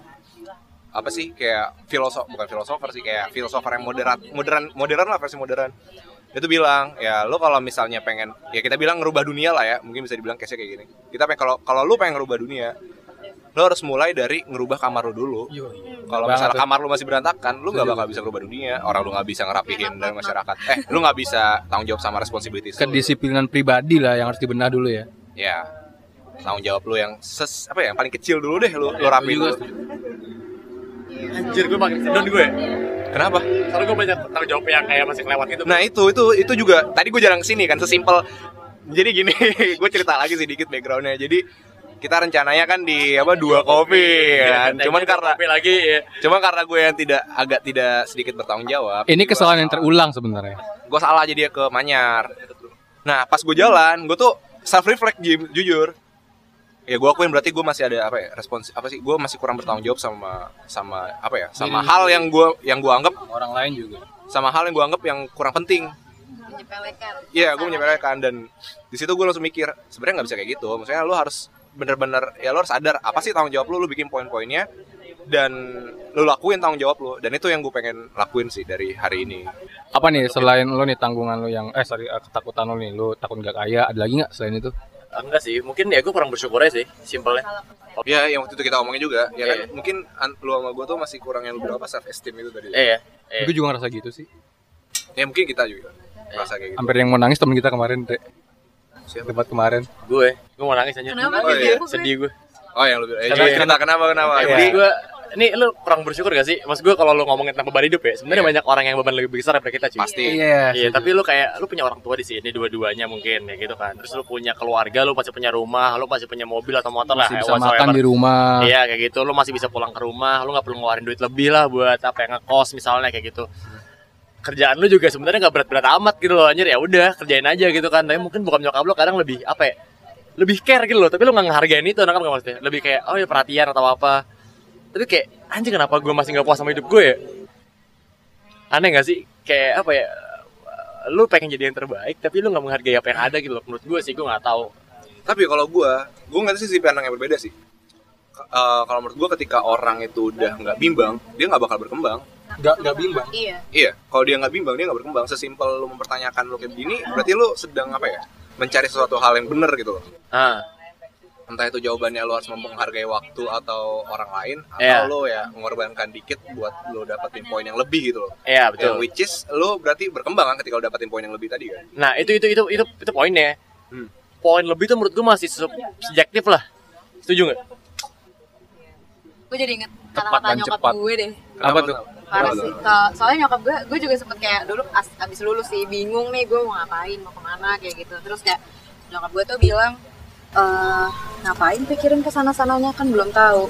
apa sih kayak filosof bukan filosofer sih kayak filosofer yang moderat modern modern lah versi modern itu bilang ya lo kalau misalnya pengen ya kita bilang ngerubah dunia lah ya mungkin bisa dibilang case kayak gini. Kita pengen kalau kalau lo pengen ngerubah dunia lo harus mulai dari ngerubah kamar lo dulu. Kalau misalnya tuh. kamar lo masih berantakan lo nggak bakal bisa ngerubah dunia. Orang lo nggak bisa ngerapihin dari masyarakat. eh lo nggak bisa tanggung jawab sama responsibilities. Kedisiplinan pribadi lah yang harus dibenah dulu ya. ya tanggung jawab lo yang ses apa ya yang paling kecil dulu deh lo lo rapiin juga dulu. anjir gue makin sedon gue kenapa? Soalnya gue banyak tanggung jawab yang kayak masih kelewat gitu. Nah itu itu itu juga tadi gue jarang ke sini kan sesimpel. Jadi gini [LAUGHS] gue cerita lagi sedikit backgroundnya. Jadi kita rencananya kan di apa dua kopi kan? Cuman karena Tapi lagi ya. cuman karena gue yang tidak agak tidak sedikit bertanggung jawab Ini kesalahan yang terulang sebenarnya. gue salah jadi ke Manyar. Nah pas gue jalan gue tuh self reflect jujur ya gue akuin berarti gue masih ada apa ya respons apa sih gue masih kurang bertanggung jawab sama sama apa ya sama Diri hal yang gue yang gue anggap Orang lain juga. sama hal yang gue anggap yang kurang penting Menyepelekan. Iya, gue menyepelekan dan di situ gue langsung mikir sebenarnya nggak bisa kayak gitu. Maksudnya lu harus bener-bener ya lu harus sadar apa sih tanggung jawab lu, lu bikin poin-poinnya dan lu lakuin tanggung jawab lu dan itu yang gue pengen lakuin sih dari hari ini. Apa nih selain lu nih tanggungan lu yang eh sorry eh, ketakutan lu nih, lu takut nggak kaya, ada lagi nggak selain itu? Enggak sih mungkin ya gue kurang bersyukur aja sih simpelnya Ya, yang waktu itu kita omongin juga, ya kan Iya. mungkin an- lu sama gue tuh masih kurang yang lu bilang apa self esteem itu tadi. eh ya eh. Gue juga ngerasa gitu sih. Ya mungkin kita juga merasa kayak gitu. Hampir yang mau nangis temen kita kemarin, Dre. Siapa? debat kemarin. gue gue mau nangis aja Kenapa Oh, iya. Sedih gue Oh yang lu bilang. Eh, cerita kenapa kenapa? Ya, Gimana? maksud gue ini lu kurang bersyukur gak sih? Mas gue kalau lu ngomongin tentang beban hidup ya, sebenarnya Iya. banyak orang yang beban lebih besar daripada kita cuy. Pasti. Iya. Iya, tapi lu kayak lu punya orang tua di sini dua-duanya mungkin ya gitu kan. Terus lu punya keluarga, lu masih punya rumah, lu masih punya mobil atau motor lah, masih ya, bisa whatsoever. makan di rumah. Iya kayak gitu, lu masih bisa pulang ke rumah, lu nggak perlu ngeluarin duit lebih lah buat apa yang ngekos misalnya kayak gitu. Kerjaan lu juga sebenarnya nggak berat-berat amat gitu loh anjir ya udah kerjain aja gitu kan. Tapi mungkin bukan nyokap lu kadang lebih apa ya? Lebih care gitu loh, tapi lu nggak ngehargain itu nangkap nggak maksudnya? Lebih kayak oh ya perhatian atau apa. Tapi kayak anjing kenapa gue masih nggak puas sama hidup gue ya? Aneh gak sih? Kayak apa ya? Lu pengen jadi yang terbaik, tapi lu nggak menghargai apa yang ada gitu loh. Menurut gue sih gue nggak tahu. Tapi kalau gua, gua nggak sih sisi pandang yang berbeda sih. Eh, kalau menurut gua ketika orang itu udah nggak bimbang, dia nggak bakal berkembang. Gak gak bimbang. Iya. Iya, kalau dia nggak bimbang, dia nggak berkembang. Sesimpel lu mempertanyakan lu kayak begini, berarti lu sedang apa ya? Mencari sesuatu hal yang benar gitu loh. Ah, Entah itu jawabannya lu harus menghargai waktu atau orang lain, atau Iya. lu ya mengorbankan dikit buat lu dapetin poin yang lebih gitu loh. iya Yang betul. which is lu berarti berkembang kan ketika lu dapetin poin yang lebih tadi kan. Nah itu itu itu itu itu poinnya. Hmm. Poin lebih tuh menurut gue masih sub- subjektif lah. Setuju nggak? Gue jadi inget kata-kata nyokap cepat. gue deh. Apa tuh? Parah Kenapa sih. soalnya nyokap gue, gue juga sempet kayak dulu as, abis lulus sih bingung nih gue mau ngapain, mau ke mana kayak gitu. Terus kayak nyokap gue tuh bilang, eh ngapain pikirin ke sana sananya kan belum tahu.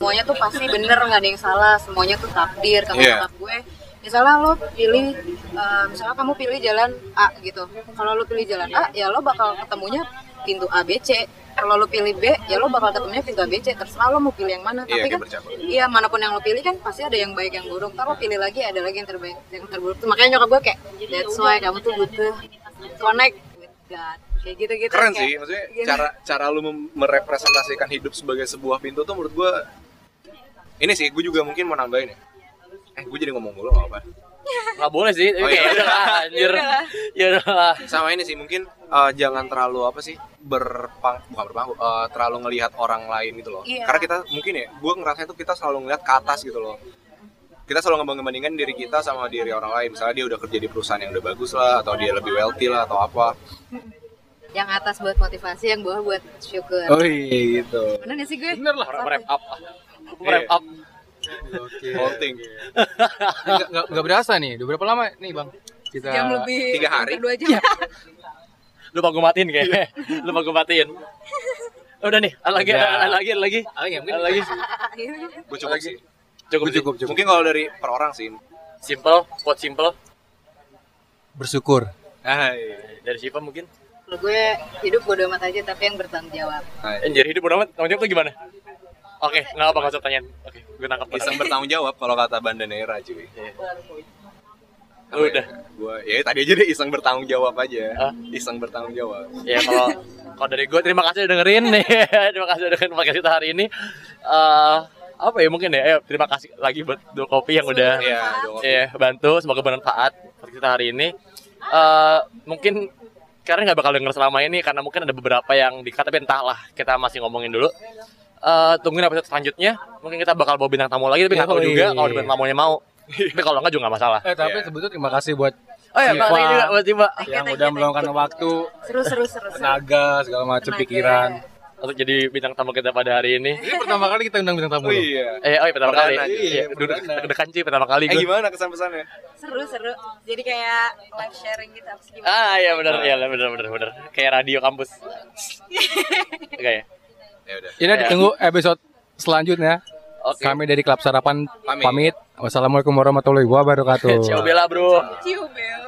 Semuanya tuh pasti bener nggak ada yang salah, semuanya tuh takdir. Iya. nyokap gue, misalnya lo pilih, eh, misalnya kamu pilih jalan A gitu. Kalau lo pilih jalan A, ya lo bakal ketemunya pintu A B C. Kalau lo pilih B, ya lo bakal ketemunya pintu A B C. Terserah lo mau pilih yang mana. Iya, Tapi kan. Iya, mana pun yang lo pilih kan pasti ada yang baik yang buruk. Ntar lo pilih lagi ada lagi yang terbaik, yang terburuk. Makanya nyokap gue kayak that's why kamu tuh butuh connect with God. Kayak gitu-gitu. Keren kayak sih, maksudnya gini. cara cara lu merepresentasikan hidup sebagai sebuah pintu tuh menurut gua ini sih, gue juga mungkin mau nambahin ya. Eh, gue jadi ngomong mulu gak apa. Nggak boleh sih. Tapi Oh, iya. kayak udah lah, anjir. Ya udah. Sama ini sih, mungkin eh, jangan terlalu apa sih berpang bukan berpangku, eh, terlalu ngelihat orang lain gitu loh. Iya. Karena kita mungkin ya, gue ngerasa itu kita selalu ngelihat ke atas gitu loh. Kita selalu ngebanding-bandingkan diri kita sama diri orang lain. Misalnya dia udah kerja di perusahaan yang udah bagus lah, atau dia lebih wealthy lah, atau apa. Yang atas buat motivasi, yang bawah buat syukur. Oh iya gitu. Bener gak sih gue? Bener lah. Wrap up. Wrap up. Oke. Holding. Nggak, nggak, nggak berasa nih. Udah berapa lama nih bang? Kita Jam lebih. Tiga hari? Dua jam. [LAUGHS] Lupa gue matiin kayaknya. [LAUGHS] Lupa gue matiin. Udah nih, ada lagi, ada lagi, ada lagi. Ah, iya, mungkin- Ada lagi. [LAUGHS] Gue cukup sih. Cukup, Cukup, cukup, cukup. Mungkin kalau dari per orang sih. Simple, quote simple. bersyukur. Hai. Dari Siva mungkin. Kalau gue hidup bodo amat aja tapi yang bertanggung jawab. Hai. Anjir, hidup bodo amat. Tanggung jawab tuh gimana? Oke, nggak apa nggak usah tanyain. Oke, gue tangkap. Iseng bertanggung jawab kalau kata Bandanera cuy. Iya. Apa Udah. ya? Gua ya tadi aja deh iseng bertanggung jawab aja. Hah? Iseng bertanggung jawab. Ya kalau kalau dari gue terima kasih udah dengerin nih. [LAUGHS] terima kasih udah dengerin podcast kita hari ini. Eh apa ya mungkin ya? Ayo, terima kasih lagi buat dua kopi yang udah Iya, dua kopi. Iya, bantu semoga bermanfaat podcast kita hari ini. Eh mungkin karena nggak bakal denger selama ini karena mungkin ada beberapa yang dikat tapi entahlah kita masih ngomongin dulu. Eh tungguin episode selanjutnya. Mungkin kita bakal bawa bintang tamu lagi tapi nggak tahu Yoi. juga kalau bintang tamunya mau. tapi kalau nggak juga nggak masalah. Eh tapi Iya. sebetulnya terima kasih buat Oh ya, Siva makasih juga buat Siva yang you, udah meluangkan waktu, Seru seru seru. seru. tenaga, segala macam pikiran. Untuk jadi bintang tamu kita pada hari ini. Ini pertama kali kita undang bintang tamu. Oh iya. Eh, oh iya pertama kali. Perdana, Iya, iya, duduk deg-degan sih pertama kali Eh gue. gimana kesan-pesannya? Seru seru. Jadi kayak live sharing gitu apa sih gimana? Ah iya benar, iya benar benar benar. Kayak radio kampus. [LAUGHS] Oke ya. Ya udah. Ini ditunggu episode selanjutnya. Oke. Kami dari Klub Sarapan Pamit. pamit. Wassalamualaikum warahmatullahi wabarakatuh. Ciao Bella, Bro. Cium bel.